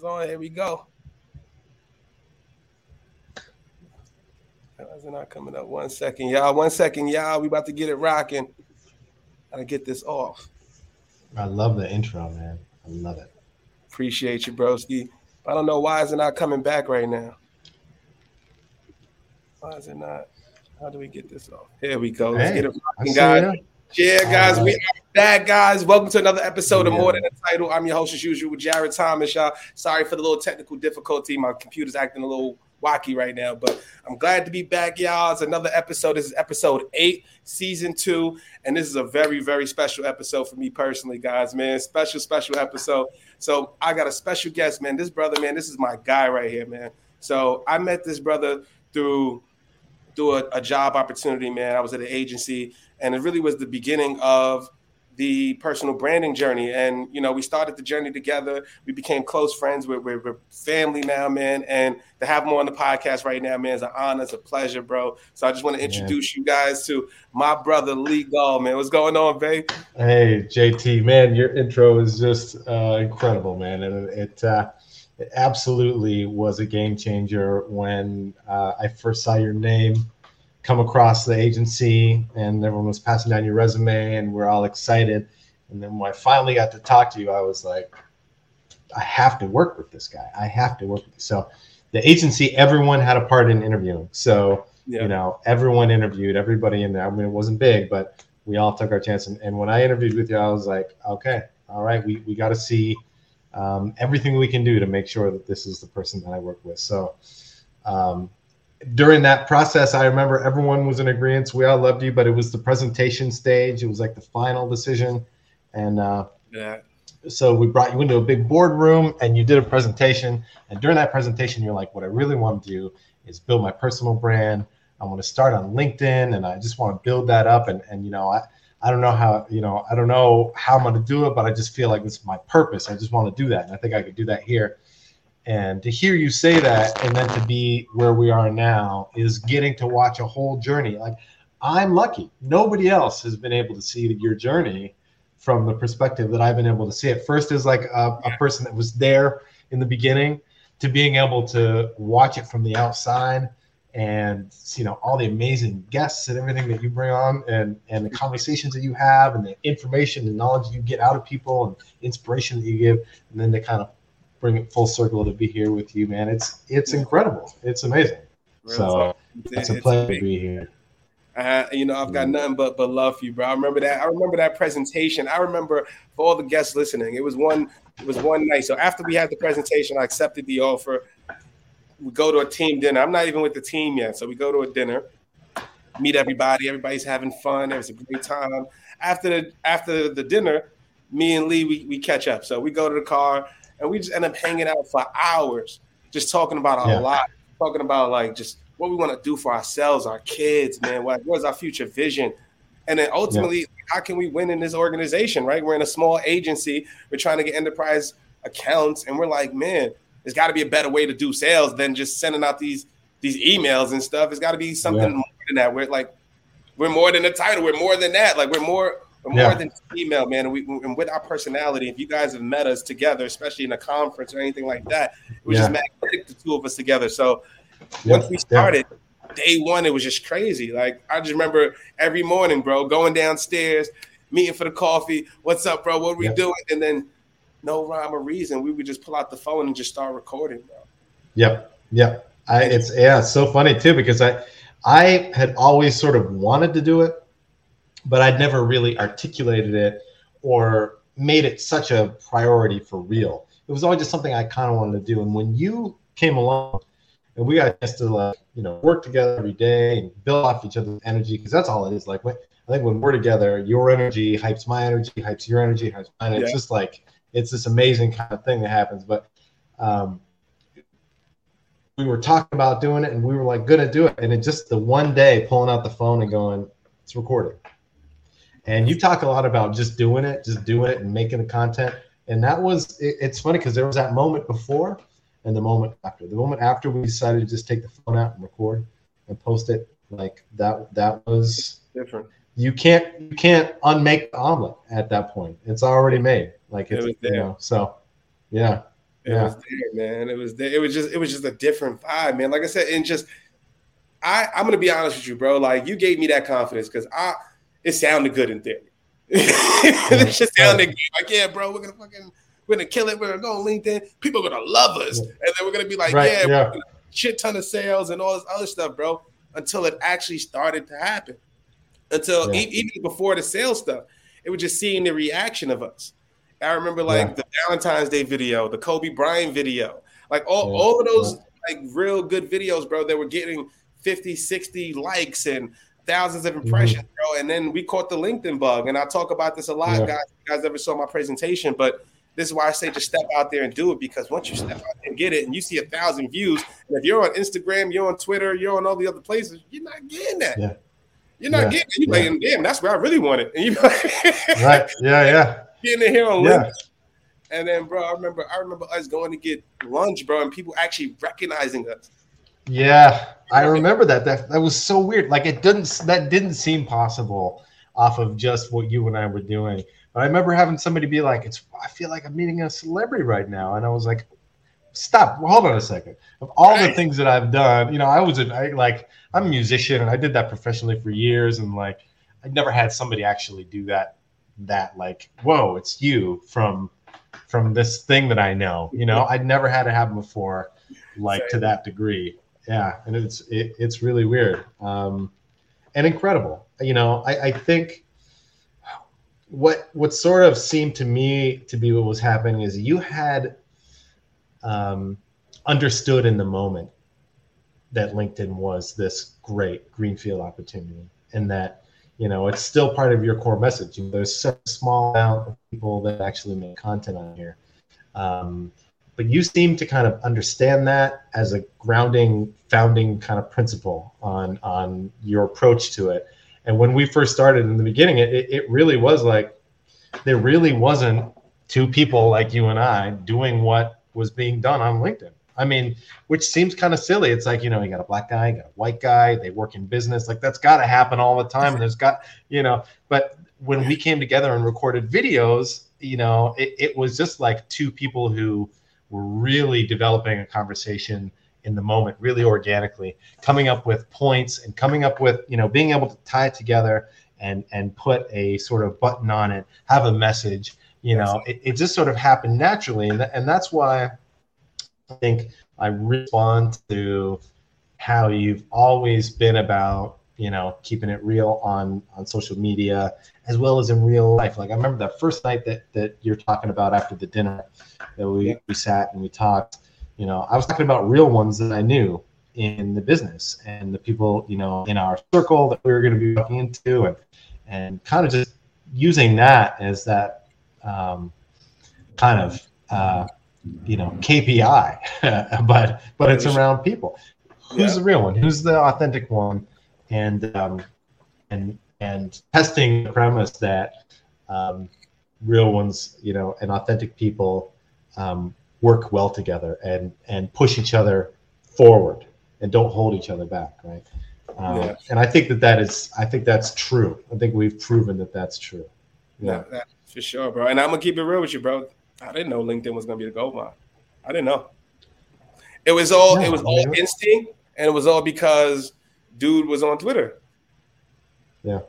Is on? Here we go. Why is it not coming up? One second, y'all. One second, y'all. We about to get it rocking. Gotta get this off. I love the intro, man. I love it. Appreciate you, broski. I don't know why is it not coming back right now. Why is it not? How do we get this off? Here we go. Let's hey, get it rocking, guys. Yeah, guys, we are back, guys. Welcome to another episode yeah. of More Than a Title. I'm your host, as usual, with Jared Thomas, y'all. Sorry for the little technical difficulty. My computer's acting a little wacky right now, but I'm glad to be back, y'all. It's another episode. This is episode eight, season two, and this is a very, very special episode for me personally, guys. Man, special, special episode. So I got a special guest, man. This brother, man, this is my guy right here, man. So I met this brother through through a, a job opportunity, man. I was at an agency, and it really was the beginning of the personal branding journey. And, you know, we started the journey together. We became close friends. We're, we're, we're, family now, man. And to have him on the podcast right now, man, is an honor. It's a pleasure, bro. So I just want to introduce yeah. you guys to my brother, Lee Gaul, man. What's going on, babe? Hey, JT, man, your intro is just uh, incredible, man. And it, uh, it absolutely was a game changer when uh, I first saw your name come across the agency and everyone was passing down your resume and we're all excited. And then when I finally got to talk to you, I was like, I have to work with this guy. I have to work with this. So the agency, everyone had a part in interviewing. So, yeah. you know, everyone interviewed, everybody in there. I mean, it wasn't big, but we all took our chance. And, and when I interviewed with you, I was like, okay, all right, we, we got to see um, everything we can do to make sure that this is the person that I work with. So, um, during that process, I remember everyone was in agreement. We all loved you, but it was the presentation stage. It was like the final decision, and uh, yeah. So we brought you into a big boardroom, and you did a presentation. And during that presentation, you're like, "What I really want to do is build my personal brand. I want to start on LinkedIn, and I just want to build that up. And and you know, I I don't know how you know I don't know how I'm going to do it, but I just feel like it's my purpose. I just want to do that, and I think I could do that here." And to hear you say that and then to be where we are now is getting to watch a whole journey. Like I'm lucky. Nobody else has been able to see your journey from the perspective that I've been able to see it. First as like a, a person that was there in the beginning to being able to watch it from the outside and you know all the amazing guests and everything that you bring on and and the conversations that you have and the information and knowledge you get out of people and inspiration that you give and then to kind of bring it full circle to be here with you, man. It's it's incredible. It's amazing. so it's, a pleasure to be here. Uh, you know, I've got nothing but but love for you, bro. I remember that. I remember that presentation. I remember for all the guests listening. It was one. It was one night. So after we had the presentation, I accepted the offer. We go to a team dinner. I'm not even with the team yet, so we go to a dinner, meet everybody. Everybody's having fun. It was a great time. After the after the dinner, me and Lee we, we catch up. So we go to the car and we just end up hanging out for hours, just talking about a yeah. lot, talking about like just what we want to do for ourselves, our kids, man. What, what's our future vision? And then ultimately, yeah. how can we win in this organization, right? We're in a small agency, we're trying to get enterprise accounts, and we're like, man, there's got to be a better way to do sales than just sending out these these emails and stuff. It's got to be something yeah. more than that. We're like, we're more than the title. We're more than that. Like we're more more yeah. than email, man. And, we, and with our personality, if you guys have met us together, especially in a conference or anything like that, it was yeah. just magnetic, the two of us together. So yeah. once we started, day one, it was just crazy. Like I just remember every morning, bro, going downstairs, meeting for the coffee. What's up, bro? What are we doing? And then no rhyme or reason, we would just pull out the phone and just start recording, bro. Yep. Yep. I, it's yeah, it's so funny too because I I had always sort of wanted to do it but I'd never really articulated it or made it such a priority for real. It was always just something I kind of wanted to do. And when you came along and we got to like, you know, work together every day and build off each other's energy, because that's all it is. Like, when, I think when we're together, your energy hypes my energy, hypes your energy, hypes mine. It's yeah. just like, it's this amazing kind of thing that happens. But um, we were talking about doing it and we were like, going to do it. And it just the one day pulling out the phone and going, it's recorded and you talk a lot about just doing it, just doing it and making the content. And that was, it, it's funny because there was that moment before and the moment after. The moment after we decided to just take the phone out and record and post it, like that, that was different. You can't, you can't unmake the omelet at that point. It's already made. Like it's, it you know, so yeah. It yeah. was there, man. It was there. It was just it was just a different vibe, man. Like I said, and just I I'm gonna be honest with you, bro. Like you gave me that confidence because I it sounded good in theory. it just sounded good. Like yeah, bro, we're gonna fucking we're gonna kill it. We're gonna go on LinkedIn. People are gonna love us, and then we're gonna be like, right, yeah, yeah. shit ton of sales and all this other stuff, bro. Until it actually started to happen. Until yeah. even before the sales stuff, it was just seeing the reaction of us. I remember like yeah. the Valentine's Day video, the Kobe Bryant video, like all, all of those like real good videos, bro, that were getting 50, 60 likes and thousands of impressions, mm-hmm. bro. And then we caught the LinkedIn bug. And I talk about this a lot, yeah. guys. You guys ever saw my presentation, but this is why I say just step out there and do it because once you step out and get it and you see a thousand views, and if you're on Instagram, you're on Twitter, you're on all the other places, you're not getting that. Yeah. You're not yeah. getting it. You're yeah. like, damn, that's where I really want it. And you right. Yeah, yeah. Getting it here on yeah. LinkedIn. And then, bro, I remember I remember us going to get lunch, bro, and people actually recognizing us. Yeah, I remember that. That that was so weird. Like it didn't that didn't seem possible off of just what you and I were doing. But I remember having somebody be like, "It's I feel like I'm meeting a celebrity right now," and I was like, "Stop! Hold on a second. Of all right. the things that I've done, you know, I was a, I like I'm a musician and I did that professionally for years, and like I never had somebody actually do that. That like, whoa, it's you from from this thing that I know. You know, I'd never had it happen before, like to that degree yeah and it's it, it's really weird um, and incredible. You know I, I think what what sort of seemed to me to be what was happening is you had um, understood in the moment that linkedin was this great greenfield opportunity and that you know it's still part of your core message. You know, there's such a small amount of people that actually make content on here. Um, but you seem to kind of understand that as a grounding founding kind of principle on on your approach to it. And when we first started in the beginning it, it really was like there really wasn't two people like you and i doing what was being done on linkedin. I mean which seems kind of silly. It's like you know you got a black guy you got a white guy they work in business. Like that's got to happen all the time. And there's got you know but when we came together and recorded videos you know it, it was just like two people who we're really developing a conversation in the moment really organically coming up with points and coming up with you know being able to tie it together and and put a sort of button on it have a message you know it, it just sort of happened naturally. And, th- and that's why i think i respond to how you've always been about you know keeping it real on on social media as well as in real life like i remember that first night that that you're talking about after the dinner that we, we sat and we talked you know i was talking about real ones that i knew in the business and the people you know in our circle that we were going to be walking into and and kind of just using that as that um, kind of uh, you know KPI, but but it's around people. Who's yeah. the real one? Who's the authentic one? And um, and and testing the premise that um, real ones, you know, and authentic people um, work well together and and push each other forward and don't hold each other back, right? Um, yeah. And I think that that is, I think that's true. I think we've proven that that's true. Yeah, yeah for sure, bro. And I'm gonna keep it real with you, bro. I didn't know LinkedIn was gonna be the gold mine. I didn't know. It was all no, it was all instinct, and it was all because dude was on Twitter. Yeah.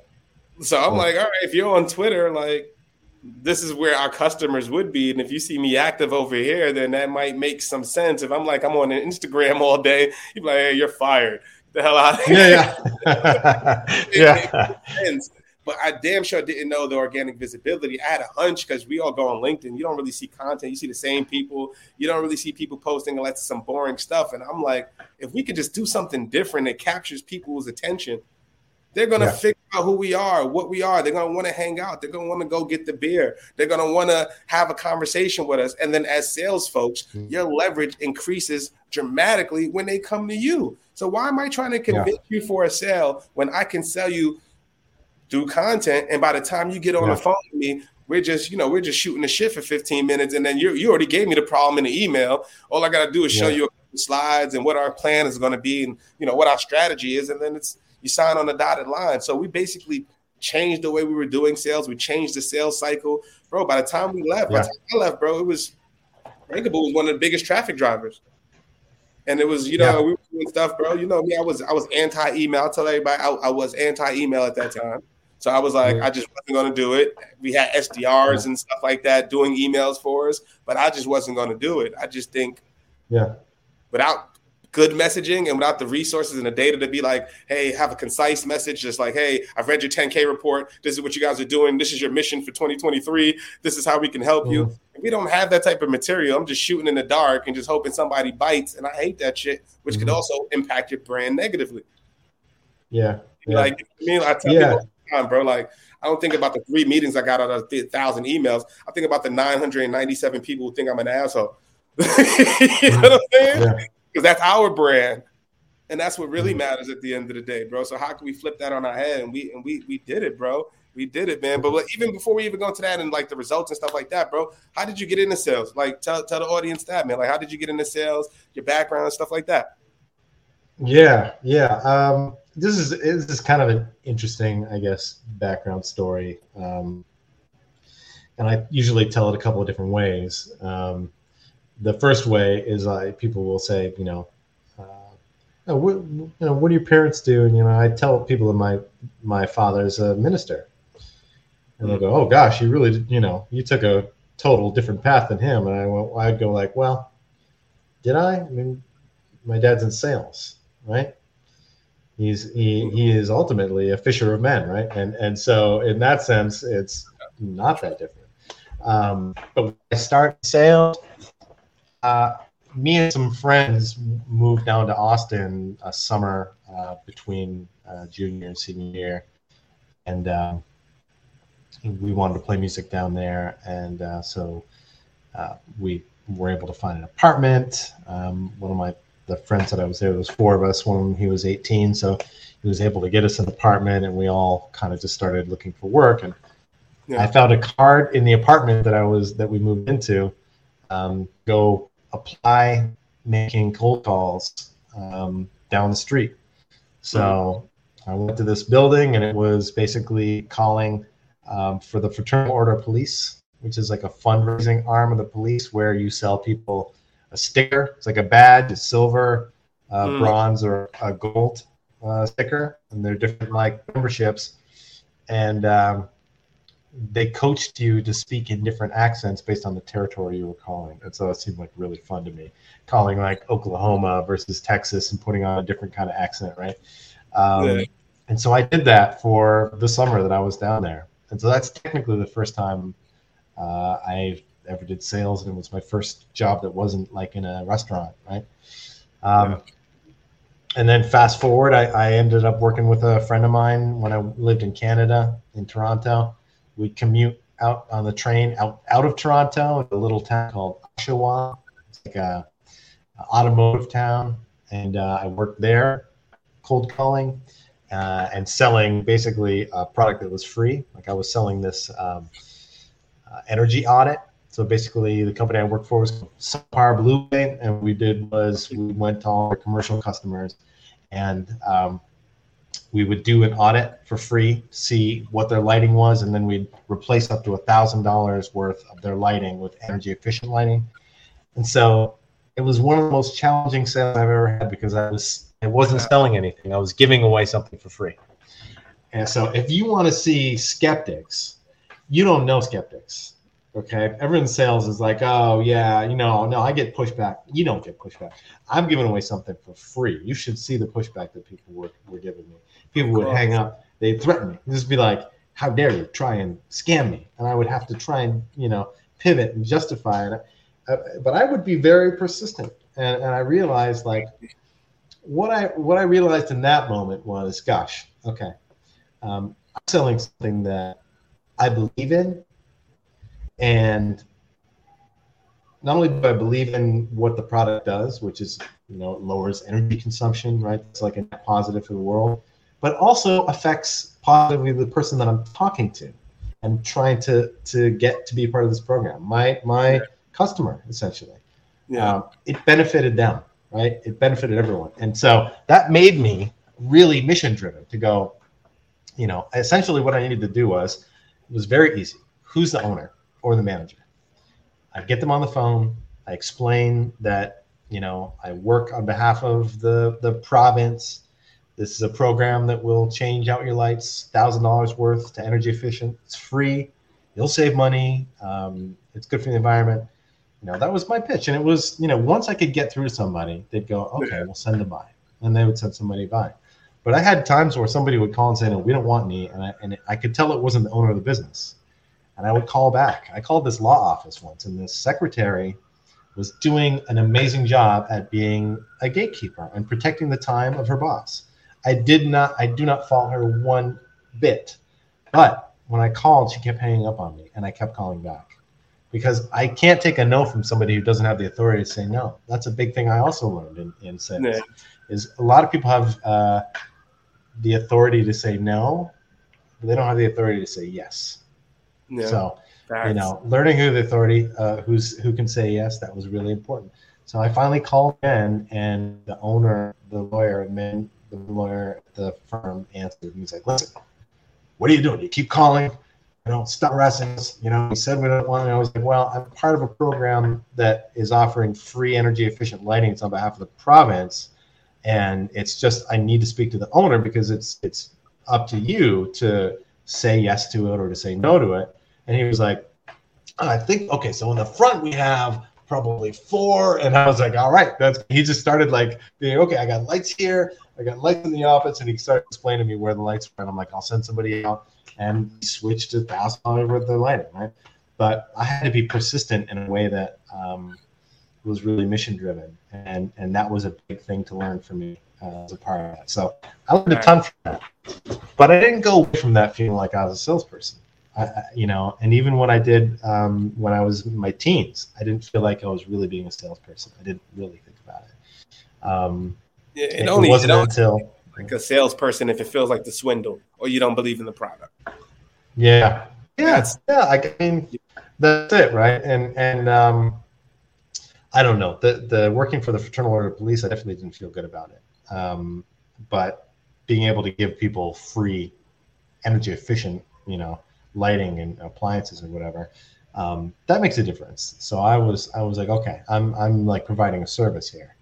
So I'm yeah. like, all right, if you're on Twitter, like this is where our customers would be. And if you see me active over here, then that might make some sense. If I'm like, I'm on Instagram all day, you're like, hey, you're fired. The hell out of here. Yeah, yeah. yeah but I damn sure didn't know the organic visibility. I had a hunch because we all go on LinkedIn. You don't really see content. You see the same people. You don't really see people posting unless some boring stuff. And I'm like, if we could just do something different that captures people's attention, they're gonna yeah. figure out who we are, what we are. They're gonna want to hang out. They're gonna want to go get the beer. They're gonna want to have a conversation with us. And then as sales folks, mm-hmm. your leverage increases dramatically when they come to you. So why am I trying to convince yeah. you for a sale when I can sell you do content, and by the time you get on yeah. the phone with me, we're just, you know, we're just shooting the shit for 15 minutes, and then you you already gave me the problem in the email. All I gotta do is show you slides and what our plan is going to be, and you know what our strategy is, and then it's you sign on the dotted line. So we basically changed the way we were doing sales. We changed the sales cycle, bro. By the time we left, yeah. by the time I left, bro, it was Breakable was one of the biggest traffic drivers. And it was, you know, yeah. we were doing stuff, bro. You know me, I was I was anti-email. I tell everybody I, I was anti-email at that time. So I was like, I just wasn't going to do it. We had SDRs and stuff like that doing emails for us, but I just wasn't going to do it. I just think, yeah, without good messaging and without the resources and the data to be like, hey, have a concise message, just like, hey, I've read your 10K report. This is what you guys are doing. This is your mission for 2023. This is how we can help mm-hmm. you. If we don't have that type of material, I'm just shooting in the dark and just hoping somebody bites. And I hate that shit, which mm-hmm. could also impact your brand negatively. Yeah. yeah. Like, I mean, I tell yeah. people time, bro, like, I don't think about the three meetings I got out of the thousand emails. I think about the 997 people who think I'm an asshole. you know what I'm saying? Yeah because that's our brand, and that's what really mm-hmm. matters at the end of the day, bro. So how can we flip that on our head? And we and we we did it, bro. We did it, man. But even before we even go into that and like the results and stuff like that, bro, how did you get into sales? Like tell tell the audience that, man. Like how did you get into sales? Your background and stuff like that. Yeah, yeah. Um, this is this is kind of an interesting, I guess, background story. Um, and I usually tell it a couple of different ways. Um, the first way is like people will say, you know, uh, oh, what, you know, what do your parents do? And you know, I tell people that my my father's a minister, and they'll go, oh gosh, you really, you know, you took a total different path than him. And I went, I'd go like, well, did I? I mean, my dad's in sales, right? He's he he is ultimately a fisher of men, right? And and so in that sense, it's not that different. Um, but I start sales uh, me and some friends moved down to Austin a summer uh, between uh, junior and senior year, and um, we wanted to play music down there, and uh, so uh, we were able to find an apartment. Um, one of my the friends that I was there, there was four of us. One of them he was 18, so he was able to get us an apartment, and we all kind of just started looking for work. And yeah. I found a card in the apartment that I was that we moved into. Um, go apply making cold calls um, down the street. So I went to this building and it was basically calling um, for the Fraternal Order of Police, which is like a fundraising arm of the police where you sell people a sticker. It's like a badge, a silver, uh, mm. bronze, or a gold uh, sticker, and they're different like memberships. And um, they coached you to speak in different accents based on the territory you were calling. And so it seemed like really fun to me, calling like Oklahoma versus Texas and putting on a different kind of accent, right? Um, yeah. And so I did that for the summer that I was down there. And so that's technically the first time uh, I ever did sales, and it was my first job that wasn't like in a restaurant, right? Um, yeah. And then fast forward, I, I ended up working with a friend of mine when I lived in Canada, in Toronto we commute out on the train out, out of Toronto, a little town called Oshawa. It's like a, a automotive town, and uh, I worked there, cold calling uh, and selling basically a product that was free. Like I was selling this um, uh, energy audit. So basically, the company I worked for was SunPower Blue Bay, and we did was we went to all our commercial customers and um, we would do an audit for free, see what their lighting was, and then we'd replace up to a thousand dollars worth of their lighting with energy efficient lighting. And so it was one of the most challenging sales I've ever had because I was I wasn't selling anything. I was giving away something for free. And so if you want to see skeptics, you don't know skeptics. Okay. Everyone in sales is like, oh yeah, you know, no, I get pushback. You don't get pushback. I'm giving away something for free. You should see the pushback that people were, were giving me people would hang up. They'd threaten me. Just be like, "How dare you try and scam me?" And I would have to try and you know pivot and justify it. Uh, but I would be very persistent, and, and I realized like what I what I realized in that moment was, gosh, okay, um, I'm selling something that I believe in, and not only do I believe in what the product does, which is you know it lowers energy consumption, right? It's like a positive for the world but also affects positively the person that I'm talking to and trying to to get to be part of this program. My my yeah. customer essentially. Yeah. Um, it benefited them, right? It benefited everyone, and so that made me really mission driven to go. You know, essentially what I needed to do was it was very easy. Who's the owner or the manager? I'd get them on the phone. I explain that you know I work on behalf of the the province. This is a program that will change out your lights, thousand dollars worth to energy efficient. It's free. You'll save money. Um, it's good for the environment. You know that was my pitch, and it was you know once I could get through to somebody, they'd go, okay, we'll send them by, and they would send somebody by. But I had times where somebody would call and say, no, we don't want any, and I, and I could tell it wasn't the owner of the business, and I would call back. I called this law office once, and this secretary was doing an amazing job at being a gatekeeper and protecting the time of her boss. I did not, I do not fault her one bit. But when I called, she kept hanging up on me and I kept calling back because I can't take a no from somebody who doesn't have the authority to say no. That's a big thing I also learned in, in sales yeah. is a lot of people have uh, the authority to say no, but they don't have the authority to say yes. Yeah. So Facts. You know, learning who the authority, uh, who's who can say yes, that was really important. So I finally called in, and the owner, the lawyer, man, the lawyer at the firm answered. He's like, "Listen, what are you doing? You keep calling. You know, stop harassing us. You know, he said we don't want." And I was like, "Well, I'm part of a program that is offering free energy efficient lighting. It's on behalf of the province, and it's just I need to speak to the owner because it's it's up to you to say yes to it or to say no to it." And he was like, I think, okay, so in the front we have probably four. And I was like, all right, that's, he just started like being, okay, I got lights here. I got lights in the office. And he started explaining to me where the lights were. And I'm like, I'll send somebody out and switch to thousand worth of lighting, right? But I had to be persistent in a way that um, was really mission driven. And, and that was a big thing to learn for me uh, as a part of that. So I learned a ton from that. But I didn't go away from that feeling like I was a salesperson. I, you know, and even when I did um, when I was in my teens, I didn't feel like I was really being a salesperson. I didn't really think about it. Um, yeah, it, it only wasn't it until like a salesperson if it feels like the swindle or you don't believe in the product. Yeah, yeah, yeah. I mean, that's it, right? And and um, I don't know the the working for the Fraternal Order of Police, I definitely didn't feel good about it. Um, but being able to give people free, energy efficient, you know lighting and appliances or whatever, um, that makes a difference. So I was I was like, okay, I'm I'm like providing a service here,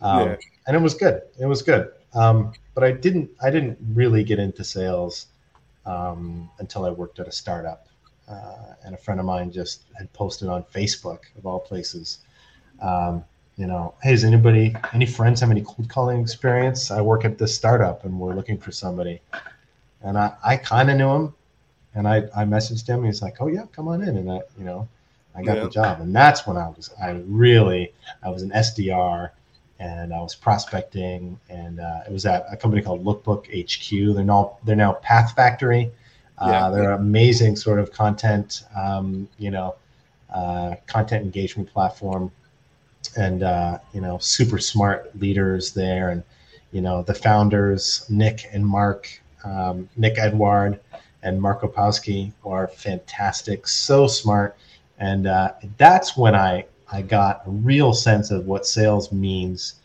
um, yeah. and it was good. It was good. Um, but I didn't I didn't really get into sales um, until I worked at a startup, uh, and a friend of mine just had posted on Facebook of all places. Um, you know, hey, does anybody, any friends have any cold calling experience? I work at this startup and we're looking for somebody. And I, I kind of knew him, and I, I messaged him. And he's like, "Oh yeah, come on in." And I, you know, I got yeah. the job, and that's when I was I really I was an SDR, and I was prospecting, and uh, it was at a company called Lookbook HQ. They're now they're now Path Factory. Uh, yeah. They're amazing sort of content, um, you know, uh, content engagement platform, and uh, you know, super smart leaders there, and you know, the founders Nick and Mark, um, Nick Edward and Mark Opauszky are fantastic, so smart, and uh, that's when I I got a real sense of what sales means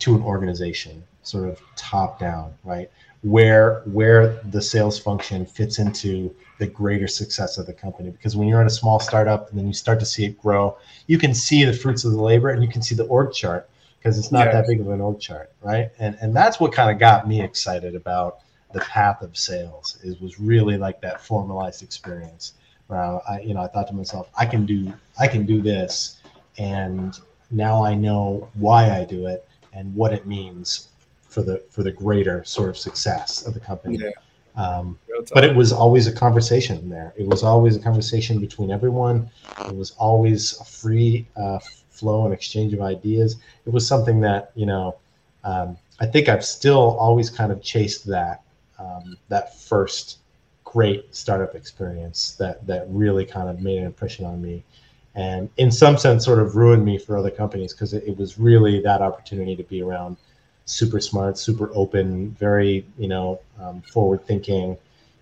to an organization, sort of top down, right? Where where the sales function fits into the greater success of the company. Because when you're in a small startup and then you start to see it grow, you can see the fruits of the labor and you can see the org chart because it's not that big of an org chart, right? And and that's what kind of got me excited about the path of sales is was really like that formalized experience where I, you know I thought to myself I can do I can do this and now I know why I do it and what it means for the for the greater sort of success of the company. Yeah. Um, but it was always a conversation there. It was always a conversation between everyone. It was always a free uh, flow and exchange of ideas. It was something that you know um, I think I've still always kind of chased that um, that first great startup experience that that really kind of made an impression on me and in some sense sort of ruined me for other companies because it, it, was really that opportunity to be around super smart super open very you know um, forward thinking.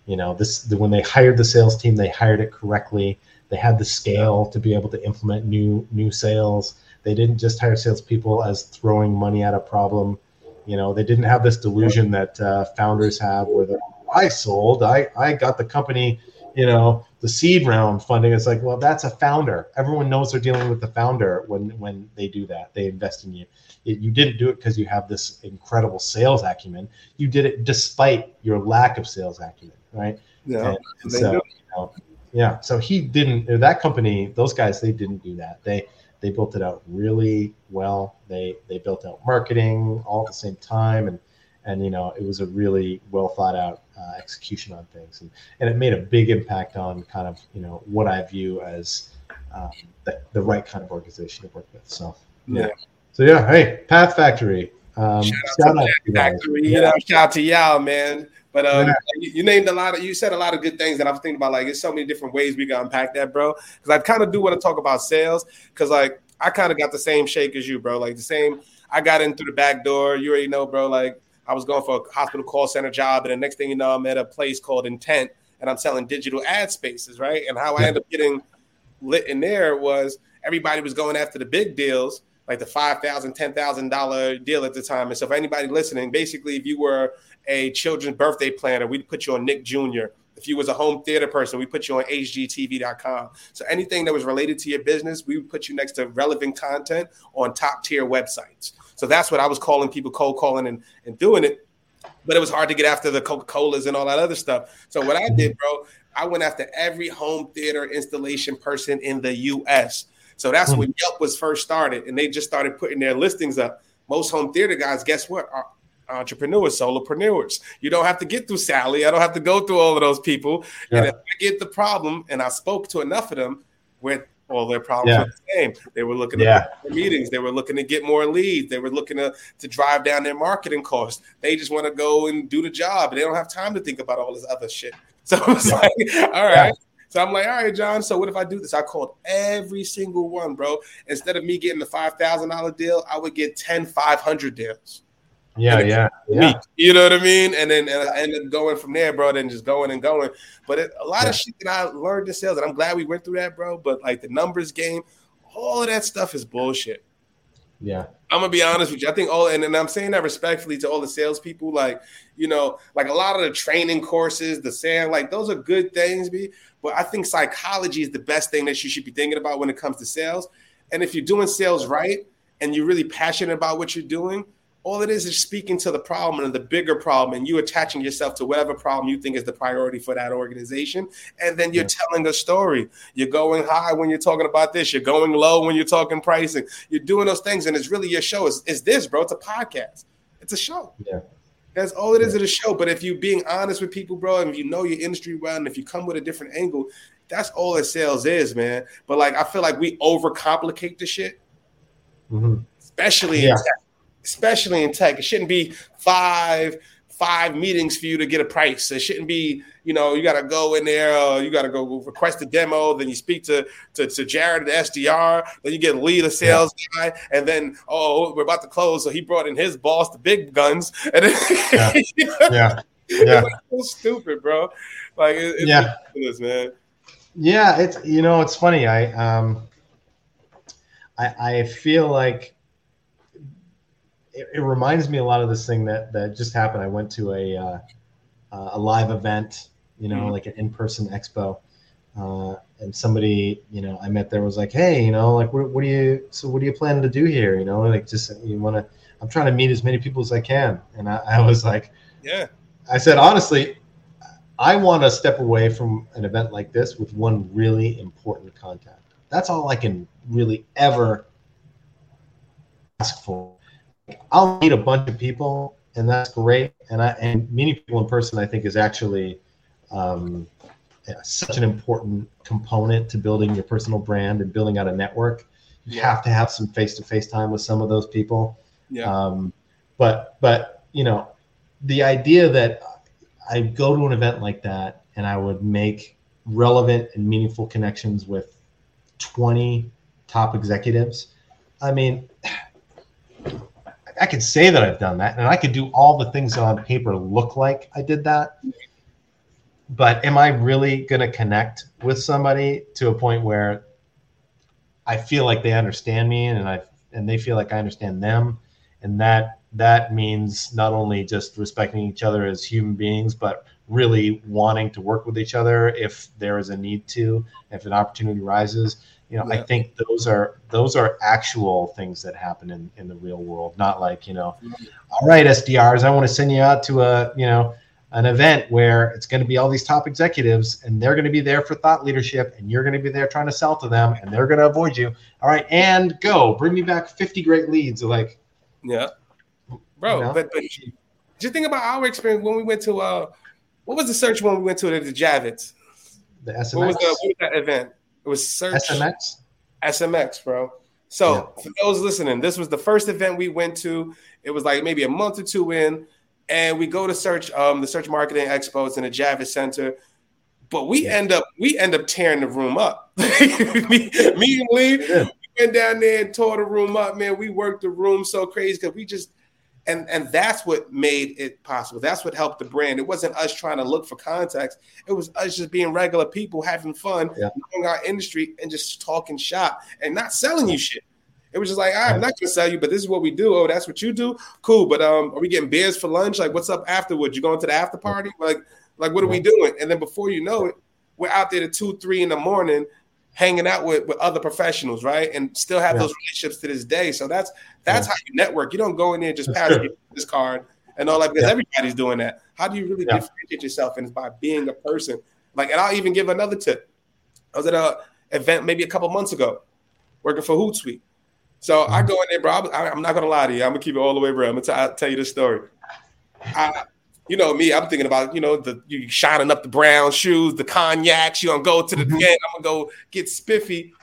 You know this the, when they hired the sales team they hired it correctly. They had the scale to be able to implement new new sales. They didn't just hire salespeople as throwing money at a problem you know, they didn't have this delusion that uh, founders have where I sold, I, I got the company, you know, the seed round funding. It's like, well, that's a founder. Everyone knows they're dealing with the founder when when they do that. They invest in you. It, you didn't do it because you have this incredible sales acumen. You did it despite your lack of sales acumen, right? Yeah. And so, you know, yeah. So he didn't. That company, those guys, they didn't do that. They they built it out really well. They they built out marketing all at the same time, and and you know it was a really well thought out uh, execution on things, and and it made a big impact on kind of you know what I view as um, the, the right kind of organization to work with. So Yeah. So yeah, hey, Path Factory. Um, Shout shout out to out to you guys. Factory, you know, shout out to y'all, man. But um, Yeah. you, you named a lot of, you said a lot of good things that I was thinking about. Like, there's so many different ways we can unpack that, bro. Because I kind of do want to talk about sales, because like I kind of got the same shake as you, bro. Like the same, I got in through the back door. You already know, bro. Like I was going for a hospital call center job, and the next thing you know, I'm at a place called Intent, and I'm selling digital ad spaces, right? And how I ended up getting lit in there was everybody was going after the big deals, like the five thousand, ten thousand dollar deal at the time. And so, for anybody listening, basically, if you were a children's birthday planner, we'd put you on Nick Jr. If you was a home theater person, we put you on HGTV.com. So anything that was related to your business, we would put you next to relevant content on top tier websites. So that's what I was calling people cold calling and, and doing it. But it was hard to get after the Coca Colas and all that other stuff. So what I did, bro, I went after every home theater installation person in the US. So that's hmm. when Yelp was first started, and they just started putting their listings up. Most home theater guys, guess what? Are entrepreneurs, solopreneurs. You don't have to get through Sally. I don't have to go through all of those people. And if I get the problem, and I spoke to enough of them with all their problems Yeah. were the same. They were looking Yeah. at more meetings. They were looking to get more leads. They were looking to, to drive down their marketing costs. They just want to go and do the job. They don't have time to think about all this other shit. So I was like, all right. So I'm like, all right, John. So what if I do this? I called every single one, bro. Instead of me getting the five thousand dollar deal, I would get 10 500 deals. Yeah, yeah, yeah. week. You know what I mean? And then and I ended up going from there, bro. Then just going and going. But it, a lot Yeah. of shit that I learned in sales, and I'm glad we went through that, bro. But like the numbers game, all of that stuff is bullshit. Yeah. I'm gonna be honest with you. I think all, and, and I'm saying that respectfully to all the salespeople, like you know, like a lot of the training courses, the saying, like those are good things, be. But I think psychology is the best thing that you should be thinking about when it comes to sales. And if you're doing sales right and you're really passionate about what you're doing, all it is is speaking to the problem and the bigger problem, and you attaching yourself to whatever problem you think is the priority for that organization. And then you're telling a story. You're going high when you're talking about this, you're going low when you're talking pricing. You're doing those things, and it's really your show. It's, it's this, bro. It's a podcast, it's a show. Yeah. That's all it is at a show. But if you're being honest with people, bro, and if you know your industry well, and if you come with a different angle, that's all that sales is, man. But like, I feel like we overcomplicate the shit Mhm. especially Yeah. in tech. Especially in tech, it shouldn't be five five meetings for you to get a price. It shouldn't be, you know, you got to go in there, uh, you got to go request a demo, then you speak to to, to Jared, the SDR, then you get lead a sales guy, and then oh, we're about to close, so he brought in his boss, the big guns, and then, Yeah. you know, Yeah. Yeah. so stupid, bro. Like it, it's Yeah. ridiculous, man. Yeah, it's you know it's funny. I um, I I feel like it, it reminds me a lot of this thing that that just happened. I went to a uh, a live event, you know, Mhm. like an in person expo, uh, and somebody you know I met there was like, hey, you know, like what, what do you so what do you plan to do here? You know, like just you want to. I'm trying to meet as many people as I can, and I, I was like, Yeah, I said, honestly, I want to step away from an event like this with one really important contact. That's all I can really ever ask for. I'll meet a bunch of people, and that's great. And I and meeting people in person, I think, is actually um, such an important component to building your personal brand and building out a network. You have to have some face-to-face time with some of those people. yeah, Um, but but you know, the idea that I go to an event like that and I would make relevant and meaningful connections with 20 top executives. I mean, I could say that I've done that, and I could do all the things on paper look like I did that. But am I really going to connect with somebody to a point where I feel like they understand me and I and they feel like I understand them? and that that means not only just respecting each other as human beings but really wanting to work with each other if there is a need to, if an opportunity rises. You know, yeah. I think those are those are actual things that happen in, in the real world, not like, you know, all right, SDRs, I want to send you out to a, you know, an event where it's going to be all these top executives and they're going to be there for thought leadership and you're going to be there trying to sell to them and they're going to avoid you. All right, and go bring me back 50 great leads. Like, yeah, bro. You know? But but just think about our experience when we went to uh, what was the search when we went to the Javits? The SMX. What was, the, what was that event? It was search SMX. SMX, bro. So yeah. for those listening, this was the first event we went to. It was like maybe a month or two in and we go to search um, the search marketing expo. It's in the Javits Center, but we yeah. end up we end up tearing the room up. me, me, and Lee, yeah. we went down there and tore the room up, man. We worked the room so crazy because we just and and that's what made it possible. That's what helped the brand. It wasn't us trying to look for contacts. It was us just being regular people having fun, yeah. knowing our industry and just talking shop and not selling you shit. It was just like, right, I'm not gonna sell you, but this is what we do. Oh, that's what you do. Cool. But um, are we getting beers for lunch? Like, what's up afterwards? You going to the after party? Like, like what are we doing? And then before you know it, we're out there at two, three in the morning, hanging out with, with other professionals, right? And still have yeah. those relationships to this day. So that's that's yeah. how you network. You don't go in there and just pass this card and all that because yeah. everybody's doing that. How do you really differentiate yourself? And it's by being a person. Like, and I'll even give another tip. I was at a event maybe a couple months ago, working for Hootsuite. So I mm-hmm. go in there, bro. I, am not gonna lie to you. I'm gonna keep it all the way real. I'm gonna t- tell you this story. I, you know me. I'm thinking about you know the you shining up the brown shoes, the cognacs. You gonna go to the mm-hmm. I'm gonna go get spiffy.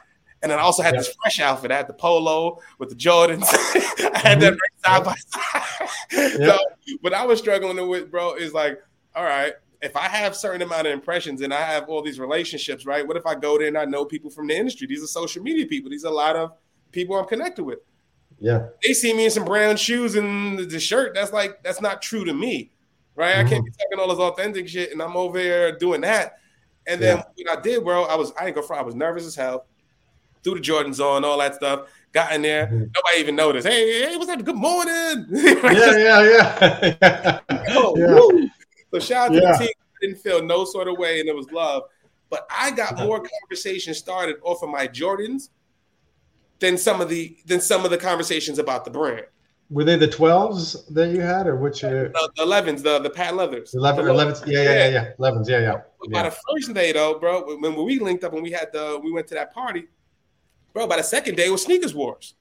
And then I also had yeah. this fresh outfit. I had the polo with the Jordans. I had that mm-hmm. side by side. Yeah. So what I was struggling with, bro, is like, all right, if I have certain amount of impressions and I have all these relationships, right? What if I go there and I know people from the industry? These are social media people. These are a lot of people I'm connected with. Yeah. They see me in some brown shoes and the shirt. That's like that's not true to me. Right? Mm-hmm. I can't be mm-hmm. talking all this authentic shit and I'm over here doing that. And then yeah. what I did, bro, I was I ain't gonna I was nervous as hell. Threw the Jordans on, all that stuff. Got in there. Mm-hmm. Nobody even noticed. Hey, hey, what's up? Good morning. yeah, yeah, yeah. oh, yeah. So shout out to yeah. the team. I didn't feel no sort of way, and it was love. But I got more conversation started off of my Jordans than some of the than some of the conversations about the brand. Were they the twelves that you had, or which? Uh... The, elevens, the the patent leathers. Eleven, elevens, yeah, yeah, yeah, yeah, elevens, yeah, yeah. By the first day, though, bro, when we linked up and we had the we went to that party, bro. By the second day, it was sneakers wars.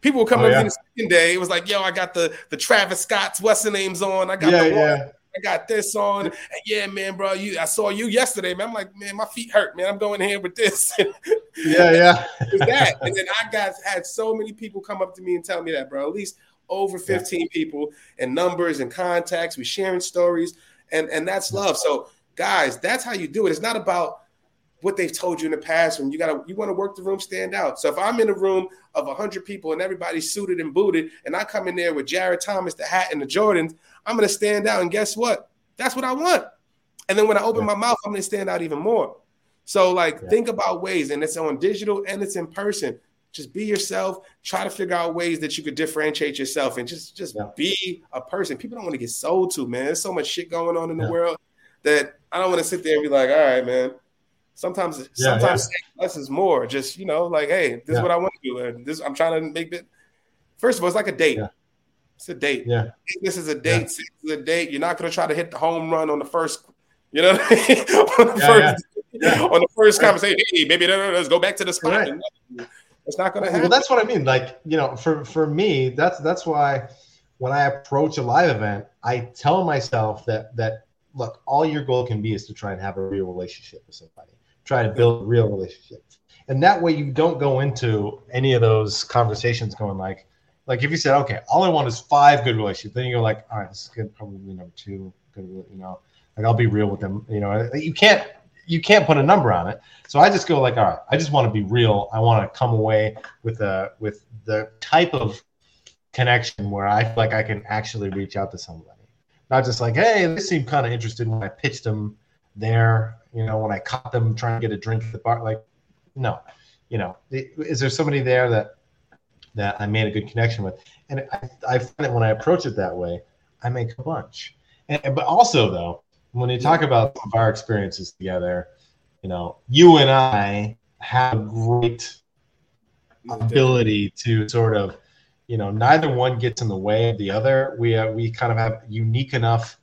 People were coming oh, yeah. the second day. It was like, yo, I got the the Travis Scott's what's the names on. I got yeah, the yeah. I got this on. And yeah, man, bro. You I saw you yesterday, man. I'm like, man, my feet hurt, man. I'm going here with this. yeah, yeah. that. And then I got had so many people come up to me and tell me that, bro. At least over 15 yeah. people and numbers and contacts. We're sharing stories, and and that's love. So, guys, that's how you do it. It's not about what they've told you in the past when you gotta you want to work the room stand out so if i'm in a room of 100 people and everybody's suited and booted and i come in there with jared thomas the hat and the jordans i'm gonna stand out and guess what that's what i want and then when i open yeah. my mouth i'm gonna stand out even more so like yeah. think about ways and it's on digital and it's in person just be yourself try to figure out ways that you could differentiate yourself and just just yeah. be a person people don't want to get sold to man there's so much shit going on in the world that i don't want to sit there and be like all right man Sometimes, sometimes less is more. Just you know, like, hey, this is what I want to do, and this I'm trying to make it. First of all, it's like a date. It's a date. Yeah. This is a date. This is a date. You're not gonna try to hit the home run on the first. You know, on the first on the first conversation. Hey, maybe let's go back to the spot. Right. It's not gonna happen. Well, that's what I mean. Like you know, for for me, that's that's why when I approach a live event, I tell myself that that look, all your goal can be is to try and have a real relationship with somebody try to build real relationships. And that way you don't go into any of those conversations going like, like if you said, okay, all I want is five good relationships, then you go like, all right, this is good, probably number two, good, you know, like I'll be real with them, you know, uh, you can't, you can't put a number on it. So I just go like, all right, I just want to be real. I want to come away with a, with the type of connection where I feel like I can actually reach out to somebody. Not just like, hey, they seem kind of interested when I pitched them there you know, when I caught them trying to get a drink at the bar, like, no, you know, is there somebody there that that I made a good connection with? And I, I find that when I approach it that way, I make a bunch. And but also though, when you talk about our experiences together, you know, you and I have great ability to sort of, you know, neither one gets in the way of the other. We uh, we kind of have unique enough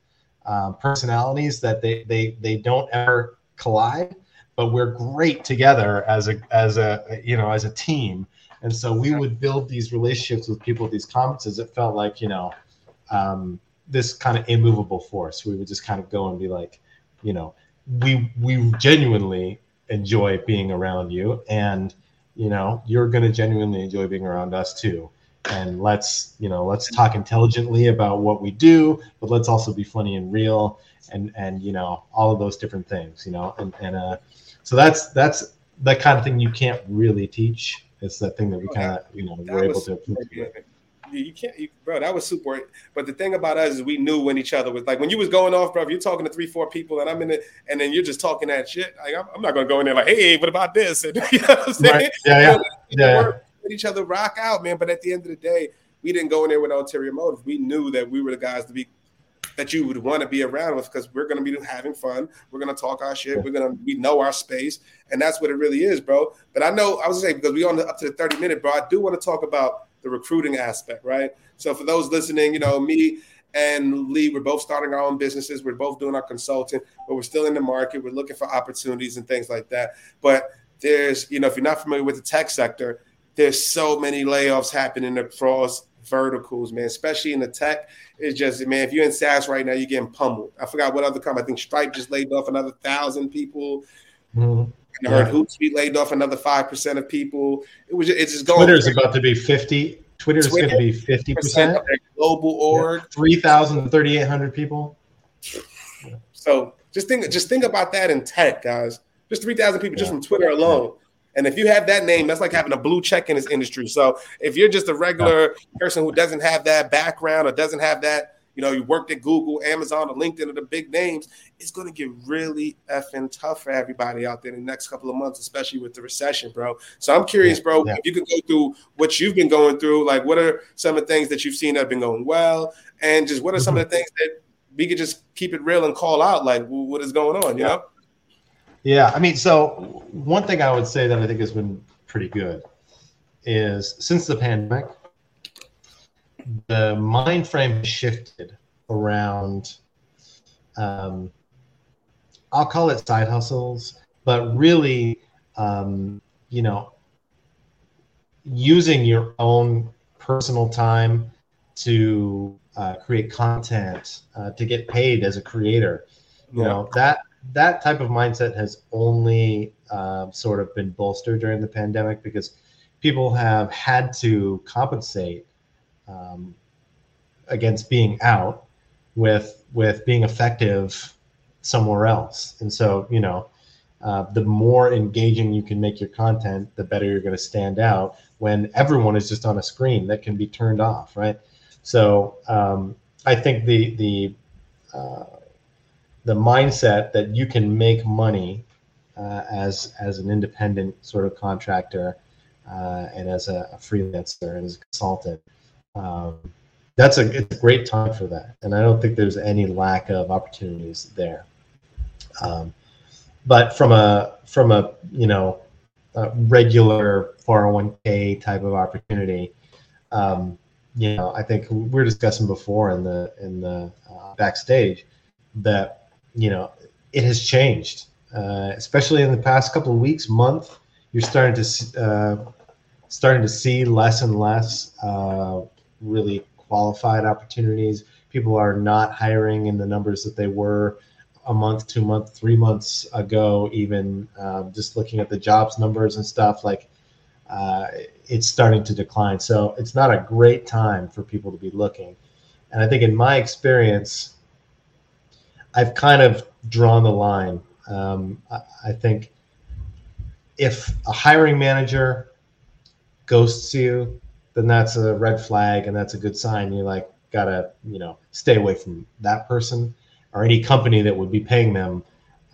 um, personalities that they they they don't ever collide, but we're great together as a as a you know as a team. And so we would build these relationships with people at these conferences. It felt like you know um, this kind of immovable force. We would just kind of go and be like, you know, we we genuinely enjoy being around you, and you know, you're going to genuinely enjoy being around us too. And let's you know, let's talk intelligently about what we do, but let's also be funny and real, and and you know, all of those different things. You know, and and uh, so that's that's that kind of thing you can't really teach. It's that thing that we oh, kind of you know we're able to you can't, you, bro. That was super. But the thing about us is we knew when each other was like when you was going off, bro. You're talking to three, four people, and I'm in it, and then you're just talking that shit. Like, I'm, I'm, not gonna go in there like, hey, what about this? And you know what I'm saying? Right. Yeah, yeah, yeah. Let each other rock out, man. But at the end of the day, we didn't go in there with ulterior motive. We knew that we were the guys to be that you would want to be around with because we're going to be having fun. We're going to talk our shit. We're going to we know our space, and that's what it really is, bro. But I know I was saying because we on the, up to the thirty minute, bro. I do want to talk about the recruiting aspect, right? So for those listening, you know, me and Lee, we're both starting our own businesses. We're both doing our consulting, but we're still in the market. We're looking for opportunities and things like that. But there's, you know, if you're not familiar with the tech sector, there's so many layoffs happening across verticals, man, especially in the tech. It's just, man, if you're in SaaS right now, you're getting pummeled. I forgot what other company. I think Stripe just laid off another thousand people. Mm-hmm. I heard yeah. Hootsuite laid off another five percent of people. It was just, it's just going. Twitter's about to be fifty. Twitter's Twitter, going to be fifty percent. Global org, yeah. three thousand thirty eight hundred people. So just think, just think about that in tech, guys. Just three thousand people yeah. just from Twitter alone. And if you have that name, that's like having a blue check in this industry. So if you're just a regular person who doesn't have that background or doesn't have that you know, you worked at Google, Amazon, or LinkedIn, or the big names, it's going to get really effing tough for everybody out there in the next couple of months, especially with the recession, bro. So I'm curious, bro, yeah. if you could go through what you've been going through, like what are some of the things that you've seen that have been going well, and just what are some of mm-hmm. the things that we could just keep it real and call out, like what is going on, you know? Yeah, I mean, so one thing I would say that I think has been pretty good is since the pandemic, the mind frame shifted around um, I'll call it side hustles, but really, um, you know, using your own personal time to uh, create content uh, to get paid as a creator. You know that that type of mindset has only uh, sort of been bolstered during the pandemic because people have had to compensate um, against being out with with being effective somewhere else. And so, you know, uh, the more engaging you can make your content, the better you're going to stand out when everyone is just on a screen that can be turned off, right? So um, I think the the uh, the mindset that you can make money uh, as as an independent sort of contractor uh, and as a, a, freelancer and as a consultant um, that's a it's a great time for that, and I don't think there's any lack of opportunities there. Um, but from a from a you know a regular 401k type of opportunity, um, you know, I think we were discussing before in the in the uh, backstage that you know it has changed, uh, especially in the past couple of weeks, month. You're starting to uh, starting to see less and less uh, really qualified opportunities. People are not hiring in the numbers that they were a month, two months, three months ago. Even um, just looking at the jobs numbers and stuff, like uh, it's starting to decline. So it's not a great time for people to be looking. And I think in my experience, I've kind of drawn the line. Um, I, I think if a hiring manager ghosts you then that's a red flag and that's a good sign. You like gotta you know stay away from that person or any company that would be paying them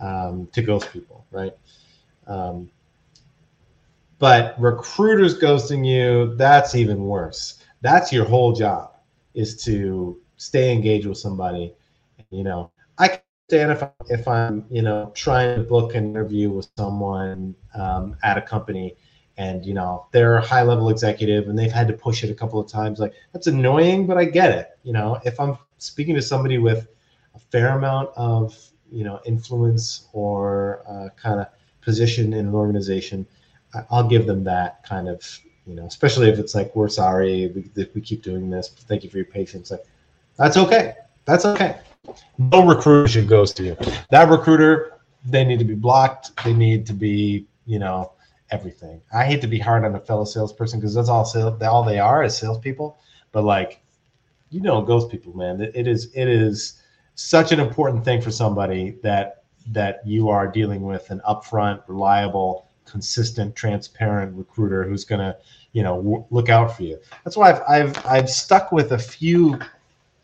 um, to ghost people, right? Um, but recruiters ghosting you, that's even worse. That's your whole job is to stay engaged with somebody. You know, understand if if I'm you know trying to book an interview with someone um, at a company and you know they're a high level executive and they've had to push it a couple of times like that's annoying but i get it. You know if i'm speaking to somebody with a fair amount of you know influence or uh, kind of position in an organization i'll give them that kind of you know especially if it's like we're sorry we, we keep doing this thank you for your patience like that's okay. That's okay no recruiter should ghost you that recruiter they need to be blocked they need to be you know everything. I hate to be hard on a fellow salesperson because that's all sales, all they are is salespeople. But like, you know, ghost people, man. It, it is it is such an important thing for somebody that that you are dealing with an upfront, reliable, consistent, transparent recruiter who's gonna you know w- look out for you. That's why I've I've I've stuck with a few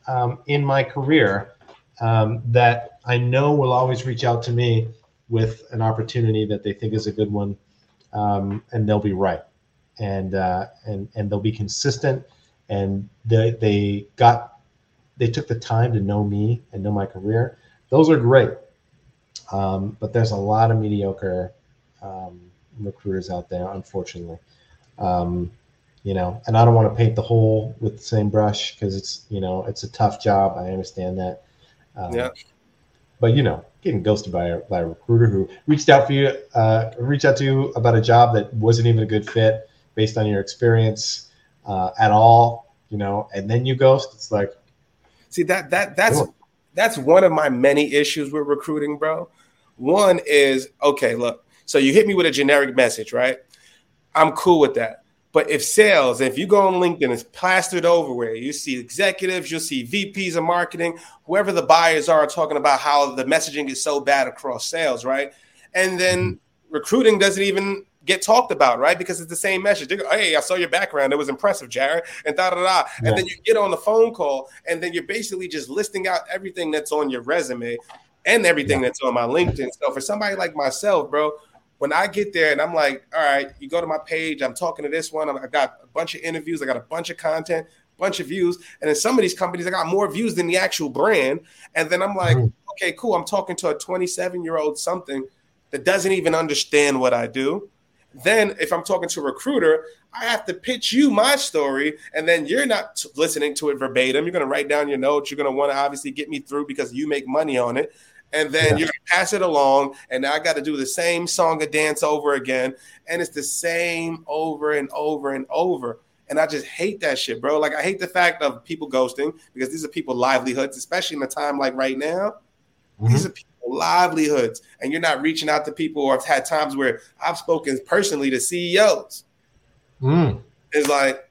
um, in my career um, that I know will always reach out to me with an opportunity that they think is a good one um, and they'll be right, and uh, and and they'll be consistent, and they they got they took the time to know me and know my career. Those are great, um, but there's a lot of mediocre um, recruiters out there, unfortunately. Um, you know, and I don't want to paint the whole with the same brush because it's you know it's a tough job. I understand that. Um, yeah. But you know, getting ghosted by a, by a recruiter who reached out for you, uh, reached out to you about a job that wasn't even a good fit based on your experience uh, at all, you know, and then you ghost. It's like, see that that that's that's one of my many issues with recruiting, bro. One is okay, look, so you hit me with a generic message, right? I'm cool with that. But if sales, if you go on LinkedIn, it's plastered over where you see executives, you'll see VPs of marketing, whoever the buyers are talking about how the messaging is so bad across sales, right? And then mm-hmm. recruiting doesn't even get talked about, right? Because it's the same message. Go, hey, I saw your background. It was impressive, Jared. And da da da. Yeah. And then you get on the phone call, and then you're basically just listing out everything that's on your resume and everything yeah. that's on my LinkedIn. So for somebody like myself, bro, when I get there and I'm like, all right, you go to my page, I'm talking to this one, I got a bunch of interviews, I got a bunch of content, bunch of views, and in some of these companies, I got more views than the actual brand. And then I'm like, mm. okay, cool. I'm talking to a 27 year old something that doesn't even understand what I do. Then, if I'm talking to a recruiter, I have to pitch you my story, and then you're not listening to it verbatim. You're going to write down your notes. You're going to want to obviously get me through because you make money on it and then yeah. you're pass it along, and now I got to do the same song and dance over again, and it's the same over and over and over. And I just hate that shit, bro. Like I hate the fact of people ghosting because these are people livelihoods, especially in a time like right now. Mm-hmm. These are people livelihoods, and you're not reaching out to people. Or I've had times where I've spoken personally to CEOs. Mm. It's like,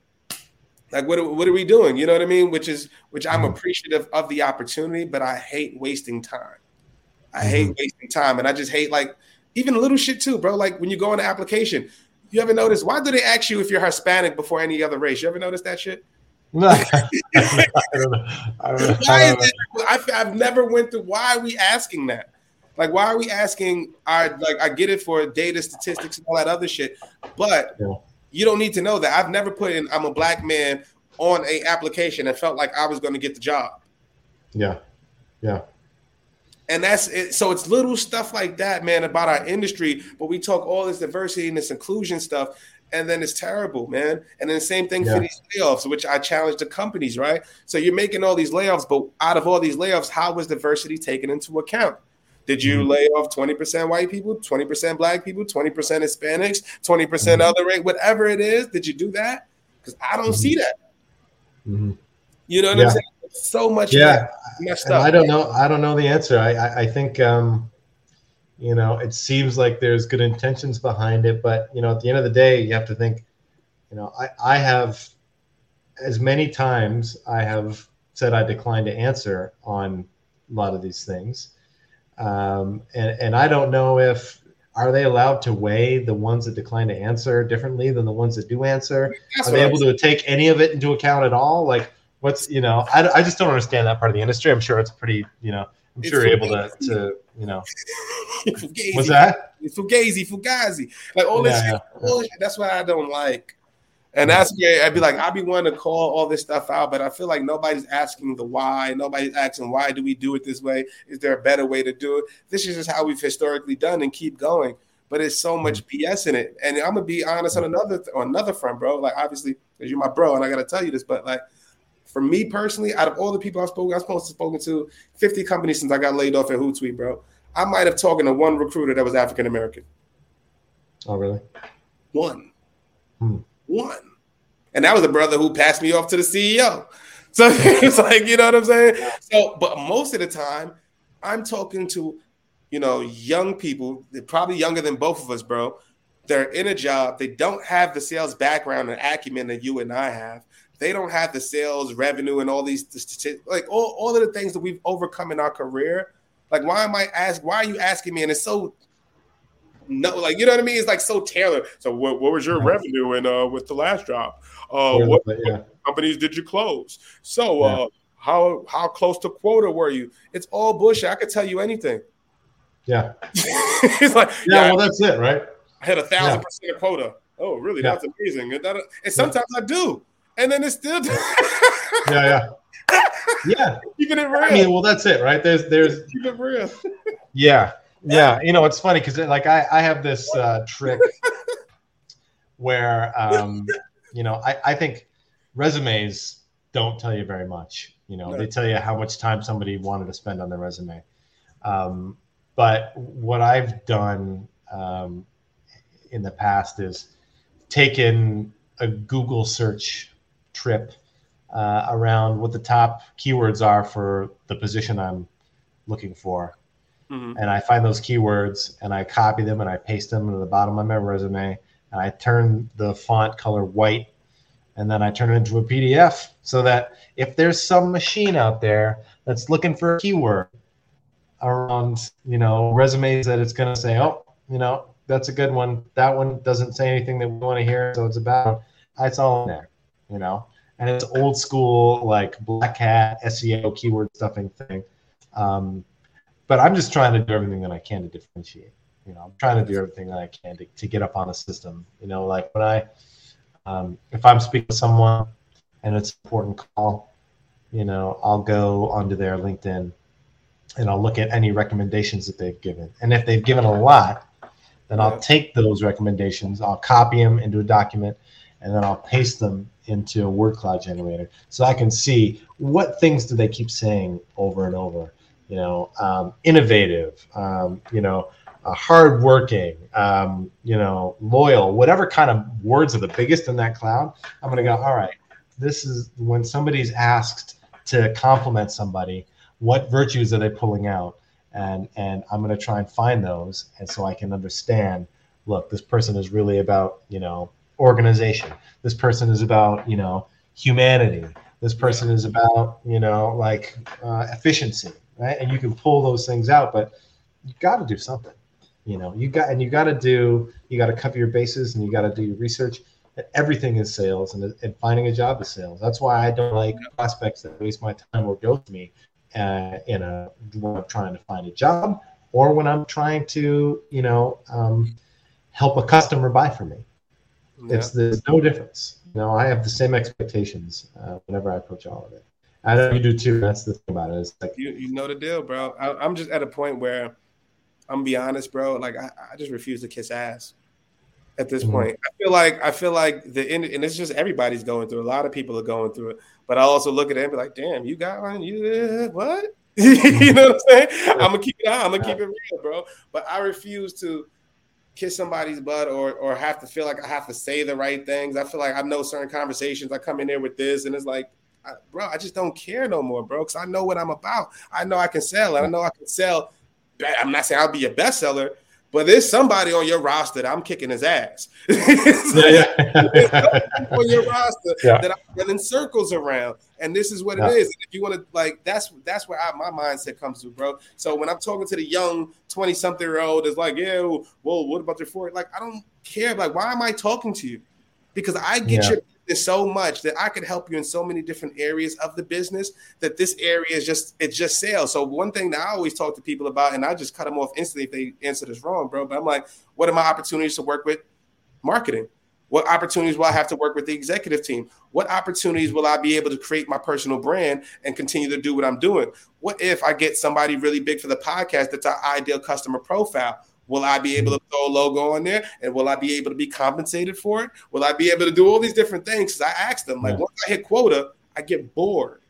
like what are, what are we doing? You know what I mean? Which is which I'm mm. appreciative of the opportunity, but I hate wasting time. I mm-hmm. hate wasting time, and I just hate like even little shit too, bro. Like when you go on the application, you ever notice why do they ask you if you're Hispanic before any other race? You ever notice that shit? No, I don't know. I don't know. Why is I've, I've never went through. Why are we asking that? Like, why are we asking? I like I get it for data statistics and all that other shit, but yeah. you don't need to know that. I've never put in I'm a black man on a application and felt like I was going to get the job. Yeah, yeah and that's it. So it's little stuff like that, man, about our industry. But we talk all this diversity and this inclusion stuff, and then it's terrible, man. And then the same thing yeah. for these layoffs, which I challenge the companies, right? So you're making all these layoffs, but out of all these layoffs, how was diversity taken into account? Did you mm-hmm. lay off 20% white people, 20% black people, 20% Hispanics, 20% mm hmm other rate, whatever it is? Did you do that? Because I don't mm-hmm. see that. Mm-hmm. You know what yeah. I'm saying? so much yeah messed up. I don't know. I don't know the answer. I I, I think um, you know it seems like there's good intentions behind it, but you know at the end of the day, you have to think. You know, I I have as many times I have said I declined to answer on a lot of these things, um, and and I don't know if are they allowed to weigh the ones that decline to answer differently than the ones that do answer? That's Are they able to take any of it into account at all? Like what's you know I, I just don't understand that part of the industry i'm sure it's pretty you know i'm it's sure you're able to to you know what's that it's fugazi fugazi like all this, yeah, shit, yeah. All this shit, that's what i don't like And that's where I'd be like, I'd be wanting to call all this stuff out, but I feel like nobody's asking the why. Nobody's asking why do we do it this way? Is there a better way to do it? This is just how we've historically done and keep going. But it's so much mm-hmm. BS in it. And I'm gonna be honest on another on another front, bro. Like obviously, because you're my bro, and I gotta tell you this, but like for me personally, out of all the people I've spoken, I've spoken to 50 companies since I got laid off at Hootsuite, bro. I might have talked to one recruiter that was African American. Oh, really? One. Hmm. One. And that was a brother who passed me off to the CEO. So it's like, you know what I'm saying? So, but most of the time, I'm talking to, you know, young people, probably younger than both of us, bro. They're in a job, they don't have the sales background and acumen that you and I have. They don't have the sales revenue and all these like all, all of the things that we've overcome in our career. Like, why am I ask? Why are you asking me? And it's so no, like you know what I mean. It's like so tailored. So, what, what was your revenue in uh with the last job? Uh, what, yeah. what, companies did you close? So, yeah. uh, how how close to quota were you? It's all bullshit. I could tell you anything. Yeah. it's like yeah, yeah, well, that's it, right? I had a thousand percent of quota. Oh, really? That's amazing. And, that, and sometimes I do, and then it's still. yeah, yeah. Yeah, keeping it real. I mean, well, that's it, right? There's, there's. Keep it real. yeah, yeah. You know, it's funny because like I, I have this uh, trick where um, you know, I, I think resumes don't tell you very much. You know, no. they tell you how much time somebody wanted to spend on their resume. Um, but what I've done um, in the past is taken a Google search trip uh, around what the top keywords are for the position I'm looking for. Mm-hmm. And I find those keywords and I copy them and I paste them to the bottom of my resume and I turn the font color white and then I turn it into a PDF so that if there's some machine out there that's looking for a keyword around, you know, resumes that it's going to say, oh, you know, that's a good one. That one doesn't say anything that we want to hear, so it's about. It's all in there, you know, and it's old school like black hat SEO keyword stuffing thing. Um, but I'm just trying to do everything that I can to differentiate you know, I'm trying to do everything that I can to, to get up on the system. You know, like when I, um, if I'm speaking to someone and it's an important call, you know, I'll go onto their LinkedIn and I'll look at any recommendations that they've given. And if they've given a lot, then I'll take those recommendations, I'll copy them into a document, and then I'll paste them into a word cloud generator so I can see what things do they keep saying over and over. You know, um, innovative. Um, you know, uh, hardworking, um, you know, loyal, whatever kind of words are the biggest in that cloud, I'm going to go, all right, this is when somebody's asked to compliment somebody, what virtues are they pulling out? And, and I'm going to try and find those. And so I can understand, look, this person is really about, you know, organization. This person is about, you know, humanity. This person is about, you know, like uh, efficiency, right? And you can pull those things out, but you got to do something you know you got and you got to do you got to cover your bases and you got to do your research everything is sales and, and finding a job is sales that's why i don't like prospects that waste my time or go ghost me uh, in a when i'm trying to find a job or when i'm trying to you know um, help a customer buy from me yeah. it's there's no difference you know i have the same expectations uh, whenever i approach all of it i know you do too that's the thing about it it's like you, you know the deal bro I, i'm just at a point where I'm gonna be honest, bro. Like I, I just refuse to kiss ass at this mm-hmm. point. I feel like I feel like the end, and it's just everybody's going through. A lot of people are going through it. But I also look at it and be like, damn, you got one. You what? you know what I'm saying? I'm gonna keep it. I'm gonna keep it real, bro. But I refuse to kiss somebody's butt or or have to feel like I have to say the right things. I feel like I know certain conversations. I come in there with this, and it's like, I, bro, I just don't care no more, bro. Because I know what I'm about. I know I can sell, and I know I can sell I'm not saying I'll be a bestseller, but there's somebody on your roster that I'm kicking his ass. yeah, yeah. on your roster yeah. that I'm running circles around, and this is what it is. if you want to like, that's that's where I, my mindset comes to, bro. So when I'm talking to the young twenty something year old, it's like, yeah, well, what about your four? Like, I don't care. Like, why am I talking to you? Because I get your there's so much that I could help you in so many different areas of the business that this area is just it's just sales. So one thing that I always talk to people about, and I just cut them off instantly if they answer this wrong, bro. But I'm like, what are my opportunities to work with? Marketing. What opportunities will I have to work with the executive team? What opportunities will I be able to create my personal brand and continue to do what I'm doing? What if I get somebody really big for the podcast that's our ideal customer profile? Will I be able to throw a logo on there? And will I be able to be compensated for it? Will I be able to do all these different things? Because I asked them, like, yeah. once I hit quota, I get bored.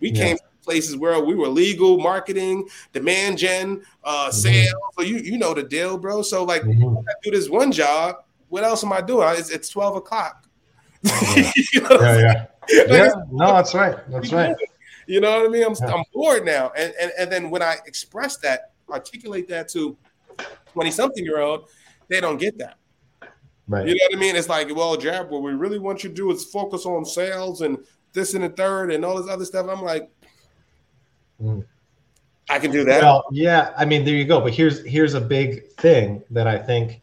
We yeah. came from places where we were legal, marketing, demand gen, uh, mm-hmm. sales. So you you know the deal, bro. So like, mm-hmm. I do this one job. What else am I doing? It's, it's twelve o'clock. Yeah, you know yeah, yeah. like, yeah. No, that's right. That's right. You know what I mean? I'm. I'm bored now. And, and and then when I express that, articulate that to 20 something year old, they don't get that. Right. You know what I mean? It's like, well, Jab, what we really want you to do is focus on sales and this and the third and all this other stuff. I'm like, mm. I can do that. Well, yeah. I mean, there you go. But here's here's a big thing that I think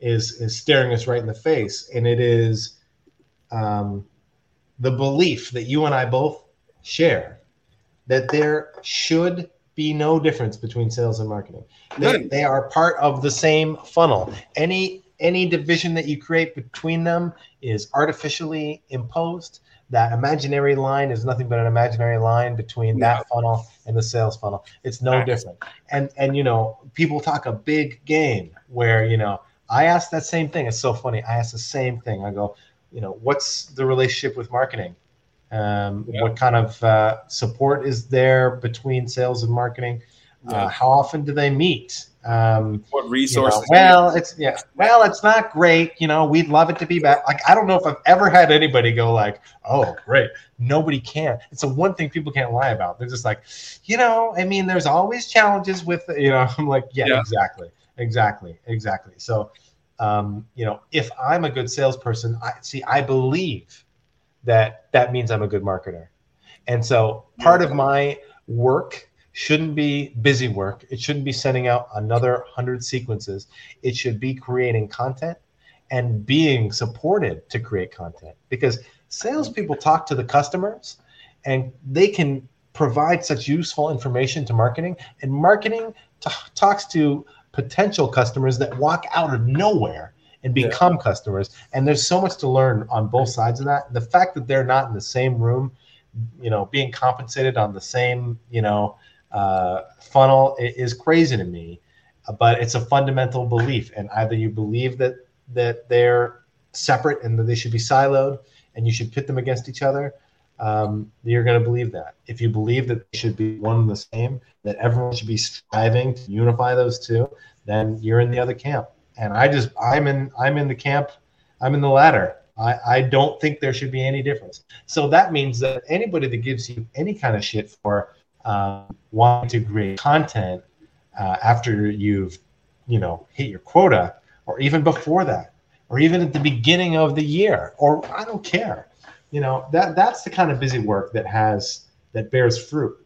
is is staring us right in the face, and it is um, the belief that you and I both share that there should be no difference between sales and marketing. They, they are part of the same funnel. Any any division that you create between them is artificially imposed. That imaginary line is nothing but an imaginary line between yeah. that funnel and the sales funnel. It's no different. And and you know, people talk a big game where, you know, I ask that same thing. It's so funny. I ask the same thing. I go, you know, what's the relationship with marketing? Um, yeah. What kind of uh, support is there between sales and marketing? Uh, yeah. Uh, how often do they meet? Um, what resources? You know, well, it's yeah. Well, it's not great. You know, we'd love it to be back. Like, I don't know if I've ever had anybody go like, "Oh, great." Nobody can. It's the one thing people can't lie about. They're just like, you know, I mean, there's always challenges with. You know, I'm like, yeah, yeah. exactly, exactly, exactly. So, um, you know, if I'm a good salesperson, I see. I believe that that means I'm a good marketer. And so part of my work shouldn't be busy work. It shouldn't be sending out another 100 sequences. It should be creating content and being supported to create content because salespeople talk to the customers and they can provide such useful information to marketing. And marketing t- talks to potential customers that walk out of nowhere and become yeah. customers. And there's so much to learn on both sides of that. The fact that they're not in the same room, you know, being compensated on the same, you know, uh, funnel is crazy to me. But it's a fundamental belief, and either you believe that that they're separate and that they should be siloed, and you should pit them against each other. Um, you're going to believe that. If you believe that they should be one and the same, that everyone should be striving to unify those two, then you're in the other camp and I just I'm in I'm in the camp, I'm in the latter. I, I don't think there should be any difference. So that means that anybody that gives you any kind of shit for um, wanting to create content uh, after you've you know hit your quota, or even before that, or even at the beginning of the year, or I don't care. You know that that's the kind of busy work that has that bears fruit.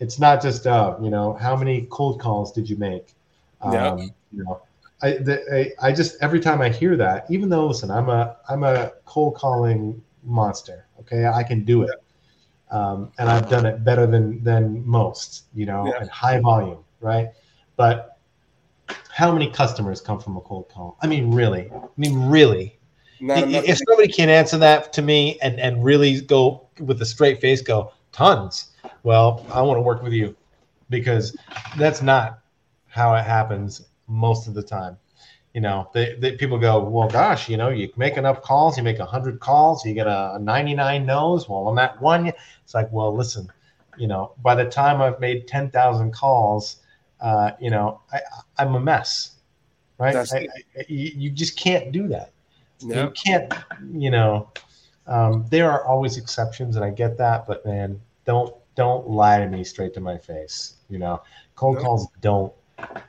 It's not just uh, you know how many cold calls did you make. Um, yeah. You know I, the, I, I just every time I hear that, even though listen, I'm a I'm a cold calling monster. Okay, I can do it, um, and I've done it better than than most. You know, yeah. at high volume, right? But how many customers come from a cold call? I mean, really? I mean, really? if somebody can answer that to me and and really go with a straight face, go tons. Well, I want to work with you because that's not how it happens most of the time. You know, they, they, people go, well, gosh, you know, you make enough calls, you make 100 calls, you get a, a 99 no's. Well, on that one, it's like, well, listen, you know, by the time I've made 10,000 calls, uh, you know, I, I'm a mess, right? I, I, you just can't do that. Yep. You can't, you know, um, there are always exceptions, and I get that, but man, don't don't lie to me straight to my face. You know, cold yep. calls don't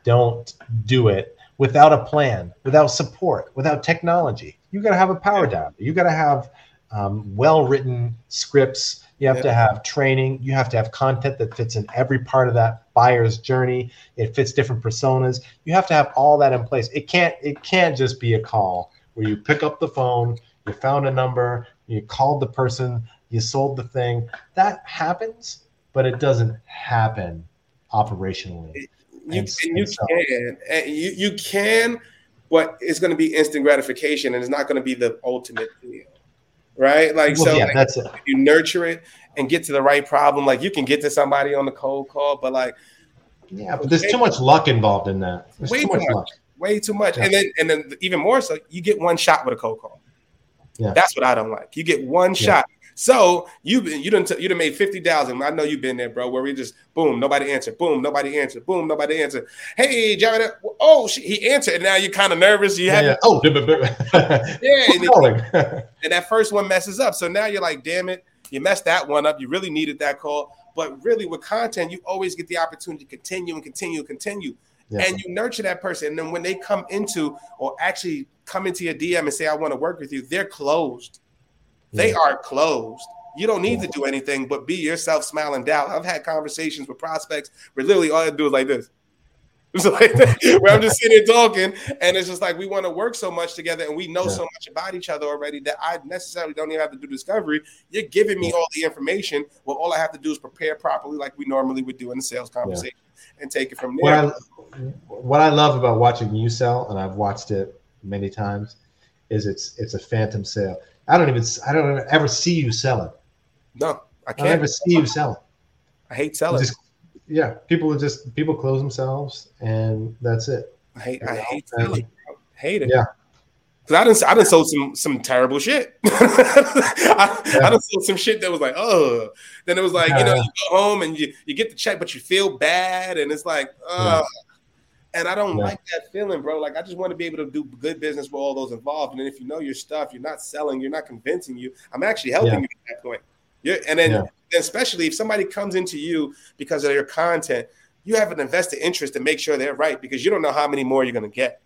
don't do it without a plan, without support, without technology. You got to have a power down. You got to have um, well-written scripts. You have to have training. You have to have content that fits in every part of that buyer's journey. It fits different personas. You have to have all that in place. It can't. It can't just be a call where you pick up the phone, you found a number, you called the person, you sold the thing. That happens, but it doesn't happen operationally you, and you can you, you can but it's going to be instant gratification and it's not going to be the ultimate deal. Right? Like, Well, so yeah, like, that's it. you nurture it and get to the right problem. Like, you can get to somebody on the cold call, but like, Yeah, but there's too much luck involved in that. There's Way too much luck. way too much. Yeah. And then, and then even more so, you get one shot with a cold call. Yeah. That's what I don't like. You get one shot. So you've you done you done made fifty thousand. I know you've been there, bro. Where we just boom, nobody answered, boom, nobody answered, boom, nobody answered. Hey, Jared, oh, she, he answered, and now you're kind of nervous. You Yeah, have yeah. Oh. Yeah, and- and that first one messes up. So now you're like, damn it, you messed that one up. You really needed that call. But really, with content, you always get the opportunity to continue and continue and continue. Yeah. And you nurture that person. And then when they come into or actually come into your DM and say, I want to work with you, they're closed. They Yeah. are closed. You don't need to do anything but be yourself, smile, and doubt. I've had conversations with prospects where literally all I do is like this. It's like where I'm just sitting there talking, and it's just like we want to work so much together, and we know Yeah. so much about each other already that I necessarily don't even have to do discovery. You're giving me all the information. Well, all I have to do is prepare properly, like we normally would do in the sales conversation, and take it from what there. I what I love about watching you sell, and I've watched it many times, is it's it's a phantom sale. I don't even I don't ever see you selling. no, I I can't. ever see you selling. I hate selling. just- yeah, people just people close themselves, and that's it. I hate. I you know, hate selling. bro. Hate it. Yeah. Cause I didn't, I done sold some some terrible shit. I, I done sold some shit that was like, oh. Then it was like, you know, Yeah. you go home and you, you get the check, but you feel bad, and it's like, oh. And I don't Yeah. like that feeling, bro. Like I just want to be able to do good business with all those involved. And then if you know your stuff, you're not selling, you're not convincing you. I'm actually helping Yeah. you at that point. You're, and then Yeah. especially if somebody comes into you because of your content, you have an invested interest to make sure they're right because you don't know how many more you're going to get.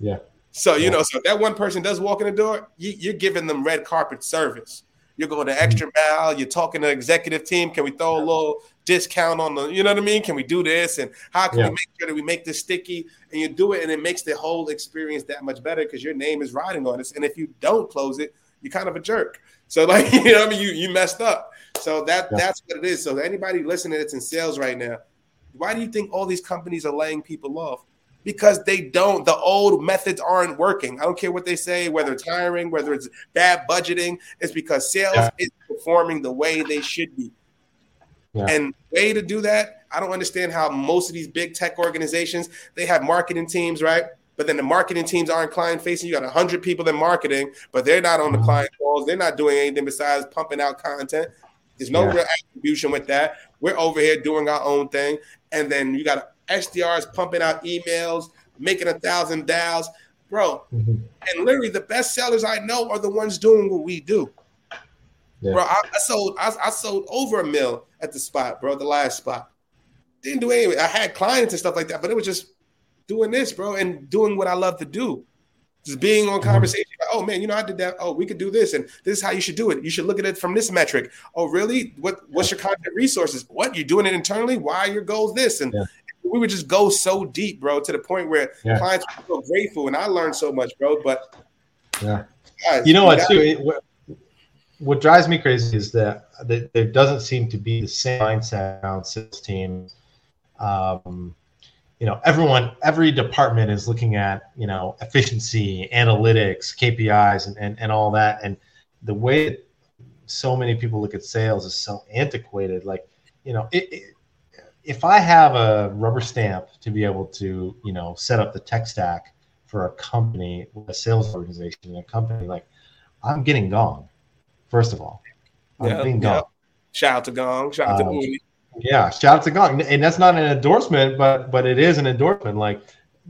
Yeah. So you Yeah. know, so if that one person does walk in the door, you, you're giving them red carpet service. You're going the mm-hmm. extra mile. You're talking to executive team. Can we throw a little discount on the? You know what I mean? Can we do this? And how can Yeah. we make sure that we make this sticky? And you do it, and it makes the whole experience that much better because your name is riding on this. And if you don't close it, you're kind of a jerk. So like you know, what I mean, you you messed up. So that Yeah. that's what it is. So anybody listening that's in sales right now, why do you think all these companies are laying people off? Because they don't. The old methods aren't working. I don't care what they say, whether it's hiring, whether it's bad budgeting. It's because sales Yeah. is performing the way they should be. Yeah. And way to do that, I don't understand how most of these big tech organizations they have marketing teams, right? But then the marketing teams aren't client facing. You got hundred people in marketing, but they're not on the Mhm. client calls. They're not doing anything besides pumping out content. There's no Yeah. real attribution with that. We're over here doing our own thing, and then you got SDRs pumping out emails, making a thousand dials, bro. Mhm. And literally, the best sellers I know are the ones doing what we do. Yeah. Bro, I, I sold I, I sold over a mil at the spot, bro, the last spot. Didn't do anything. I had clients and stuff like that, but it was just doing this, bro, and doing what I love to do. Just being on Mhm. conversation. Like, oh man, you know, I did that. Oh, we could do this, and this is how you should do it. You should look at it from this metric. Oh, really? What what's your content resources? What you're doing it internally? Why are your goals this? And Yeah. we would just go so deep, bro, to the point where Yeah. clients were so grateful, and I learned so much, bro. But Yeah. guys, You know what? Too, it, what, drives me crazy is that, that there doesn't seem to be the same mindset around sales teams. Um, you know, everyone, every department is looking at you know efficiency, analytics, KPIs, and and, and all that. And the way so many people look at sales is so antiquated. Like, you know, it, it, if I have a rubber stamp to be able to you know set up the tech stack for a company, a sales organization, a company like I'm getting gone. First of all, Yeah, getting yeah. shout out to Gong, shout out to Um, Uli. Yeah, shout out to Gong, and that's not an endorsement, but but it is an endorsement. Like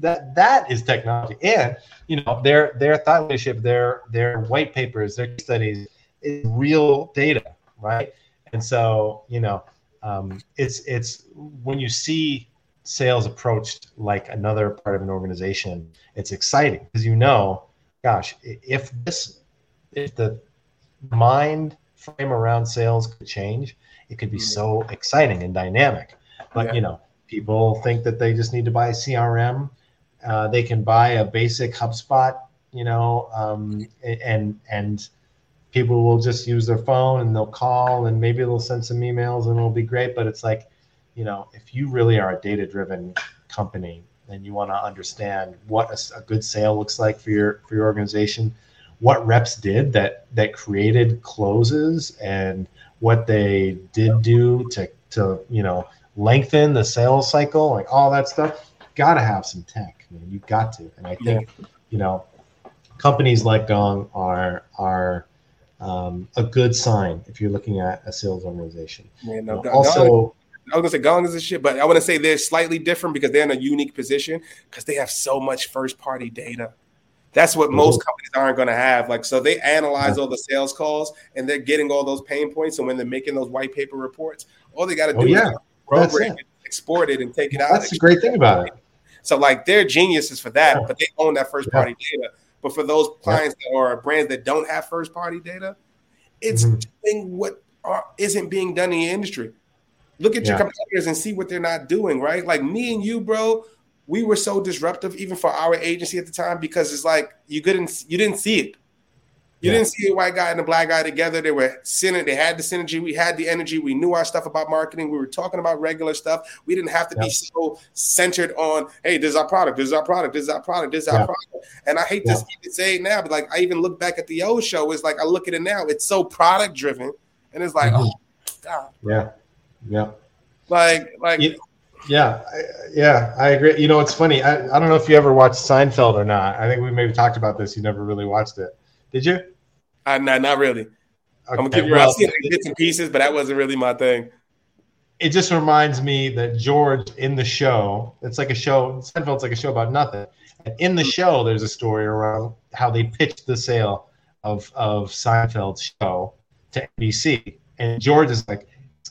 that that is technology, and you know their their thought leadership, their their white papers, their studies is real data, right? And so you know um, it's it's when you see sales approached like another part of an organization, it's exciting because you know, gosh, if this if the mind frame around sales could change, it could be so exciting and dynamic. But Yeah. you know, people think that they just need to buy a CRM. Uh, they can buy a basic HubSpot, you know, um, and and people will just use their phone and they'll call and maybe they'll send some emails and it'll be great. But it's like, you know, if you really are a data-driven company, and you want to understand what a, a, good sale looks like for your for your organization, what reps did that that created closes and what they did do to to you know lengthen the sales cycle, like all that stuff. Got to have some tech. Man. You got to, and I think yeah. you know companies like Gong are are um, a good sign if you're looking at a sales organization. Yeah, no, uh, also, I was gonna say Gong is a shit, but I want to say they're slightly different because they're in a unique position because they have so much first party data. That's what most mm-hmm. companies aren't going to have. Like, so they analyze all the sales calls and they're getting all those pain points. And when they're making those white paper reports, all they got to oh, do yeah. is program it, export it, and take it out. That's the great thing about it. So, like, they're geniuses for that, yeah. but they own that first party yeah. data. But for those clients yeah. or brands that don't have first party data, it's mm-hmm. doing what are, isn't being done in the industry. Look at your competitors and see what they're not doing, right? Like me and you, bro, we were so disruptive even for our agency at the time because it's like you couldn't you didn't see it. You yeah. didn't see a white guy and a black guy together. They were synergy. They had the synergy. We had the energy. We knew our stuff about marketing. We were talking about regular stuff. We didn't have to be so centered on, hey, this is our product. This is our product. This is our product. This is our product. And I hate yeah. to say it now, but like I even look back at the old show. It's like I look at it now. It's so product driven, and it's like, mm-hmm. oh god. Yeah. Yeah. Like like. Yeah. Yeah, I, yeah, I agree. You know, it's funny. I, I don't know if you ever watched Seinfeld or not. I think we maybe talked about this. You never really watched it, did you? Uh, I not not really. Okay, I'm gonna keep you. Well, I've seen bits and pieces, but that wasn't really my thing. It just reminds me that George in the show, it's like a show. Seinfeld's like a show about nothing. And in the show, there's a story around how they pitched the sale of of Seinfeld's show to NBC, and George is like,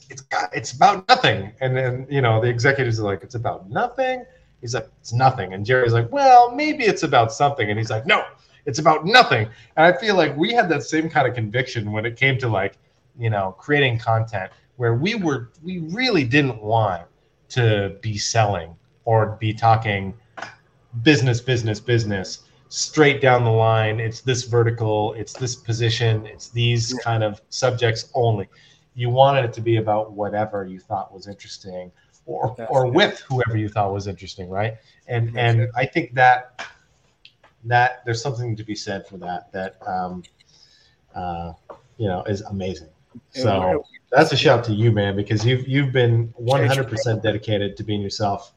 "It's got, it's about nothing," and then you know the executives are like, "It's about nothing." He's like, "It's nothing," and Jerry's like, "Well, maybe it's about something," and he's like, "No, it's about nothing. And I feel like we had that same kind of conviction when it came to like, you know, creating content where we were we really didn't want to be selling or be talking business, business, business straight down the line. It's this vertical, it's this position, it's these kind of subjects only. You wanted it to be about whatever you thought was interesting or or with whoever you thought was interesting, right? And and I think that that there's something to be said for that. That um, uh, you know is amazing. So that's a shout to you, man, because you've you've been 100% dedicated to being yourself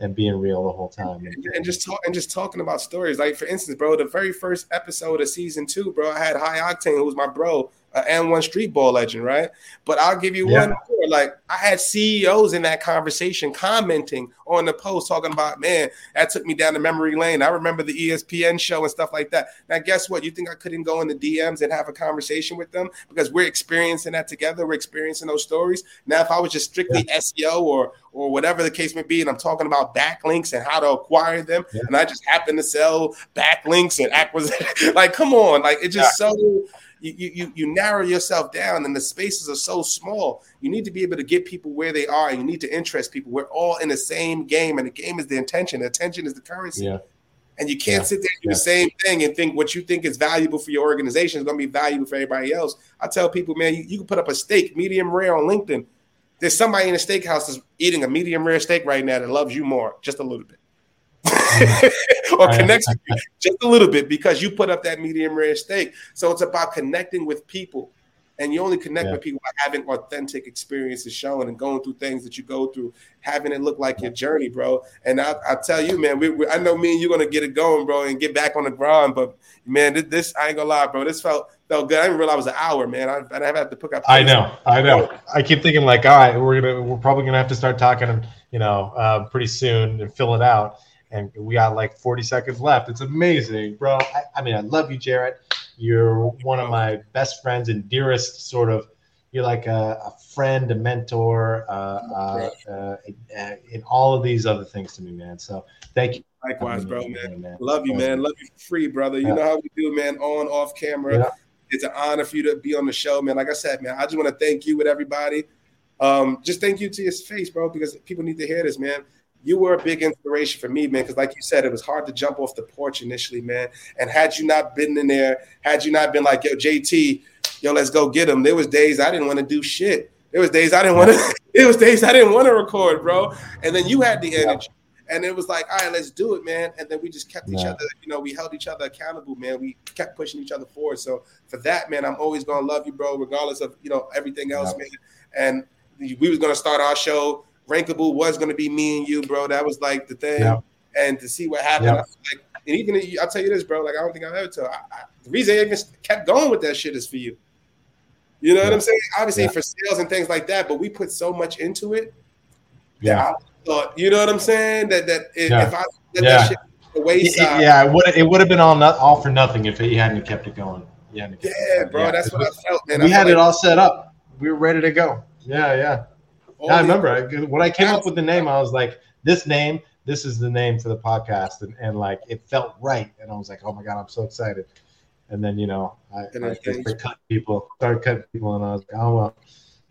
and being real the whole time. And, and, just talk and just talking about stories. Like for instance, bro, the very first episode of season two, bro, I had High Octane, who was my bro, an AND1 street ball legend, right? But I'll give you yeah. one more. Like I had CEOs in that conversation commenting on the post, talking about, man, that took me down the memory lane. I remember the ESPN show and stuff like that. Now, guess what? You think I couldn't go in the DMs and have a conversation with them because we're experiencing that together. We're experiencing those stories. Now, if I was just strictly yeah. SEO or or whatever the case may be, and I'm talking about backlinks and how to acquire them, yeah. and I just happen to sell backlinks and acquisition, like, come on, like it's just so you, you you narrow yourself down and the spaces are so small you need to be able to get people where they are. You need to interest people. We're all in the same game and the game is the intention. The attention is the currency. Yeah. and you can't yeah. sit there and do yeah. the same thing and think what you think is valuable for your organization is going to be valuable for everybody else. I tell people man you, you can put up a steak medium rare on linkedin. There's somebody in a steakhouse that's eating a medium rare steak right now that loves you more just a little bit or connects with you just a little bit because you put up that medium rare steak. So it's about connecting with people. And you only connect yeah. with people by having authentic experiences shown and going through things that you go through, having it look like your journey, bro. And I, I tell you, man, we, we, I know me and you're gonna get it going, bro, and get back on the grind. But man, this, this I ain't gonna lie, bro. This felt felt good. I didn't realize it was an hour, man. I, I have to pick up. I know, I know. I keep thinking like, all right, we're gonna we're probably gonna have to start talking, you know, uh, pretty soon and fill it out and we got like 40 seconds left. It's amazing, bro. I, I, mean, I love you, Jarrett. You're one of my best friends and dearest sort of. You're like a, a friend, a mentor, uh, uh, uh, in all of these other things to me, man. So thank you. Likewise, bro, man. man. Love you, man. Love you for free, brother. You yeah. know how we do, man. On, off camera. Yeah. It's an honor for you to be on the show, man. Like I said, man, I just want to thank you with everybody. Um, just thank you to your face, bro, because people need to hear this, man you were a big inspiration for me, man. Because, like you said, it was hard to jump off the porch initially, man. And had you not been in there, had you not been like, yo, JT, yo, let's go get him. There was days I didn't want to do shit. There was days I didn't want to. It was days I didn't want to record, bro. And then you had the energy. And it was like, all right, let's do it, man. And then we just kept each Yeah. other, you know, we held each other accountable, man. We kept pushing each other forward. So for that, man, I'm always gonna love you, bro, regardless of you know everything else, Yeah. man. And we was gonna start our show. Rankable was gonna be me and you, bro. That was like the thing. Yeah. And to see what happened, Yeah. Like, and even I'll tell you this, bro. Like I don't think I'll ever tell. I, I, the reason I even kept going with that shit is for you. You know what I'm saying? Obviously Yeah. for sales and things like that, but we put so much into it. Yeah. I thought, you know what I'm saying? That that if, Yeah. if I let Yeah. that shit the wayside, it- yeah, it would it would have been all not all for nothing if he hadn't kept it going. Yeah, yeah, bro. that's what I felt, man. we I had felt it all set up. We were ready to go. Yeah, yeah. All I remember I, when I came up with the name. I was like, "This name, this is the name for the podcast," and, and like it felt right. And I was like, "Oh my god, I'm so excited!" And then you know, I, And I then just things- cutting people, started cutting people, and I was like, "Oh well,"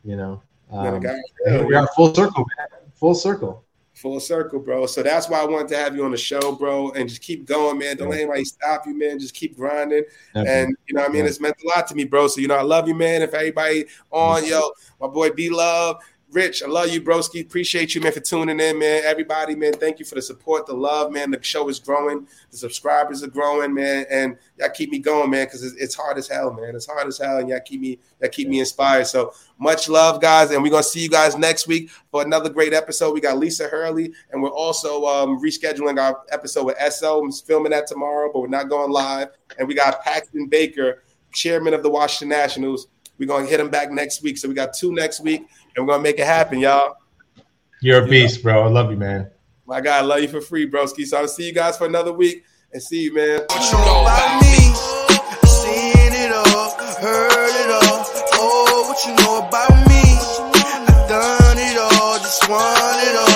you know. Um, here we are, full circle, man. Full circle. Full circle, bro. So that's why I wanted to have you on the show, bro, and just keep going, man. Don't let anybody stop you, man. Just keep grinding. And you know, I mean, Yeah. it's meant a lot to me, bro. So you know, I love you, man. If anybody on, yo, my boy B Love, Rich, I love you, broski. Appreciate you, man, for tuning in, man. Everybody, man, thank you for the support, the love, man. The show is growing, the subscribers are growing, man, and y'all keep me going, man, because it's, it's hard as hell, man. It's hard as hell, and y'all keep me, y'all keep me inspired. So much love, guys, and we're gonna see you guys next week for another great episode. We got Lisa Hurley, and we're also um, rescheduling our episode with SO. I'm filming that tomorrow, but we're not going live. And we got Paxton Baker, chairman of the Washington Nationals. We're gonna hit him back next week. So we got two next week, and we're gonna make it happen, y'all. You're a beast, bro. I love you, man. My God, I love you for free, broski. So I'll see you guys for another week, and see you, man. What you know about me? Seen it all, heard it all. Oh, what you know about me? I done it all. Just one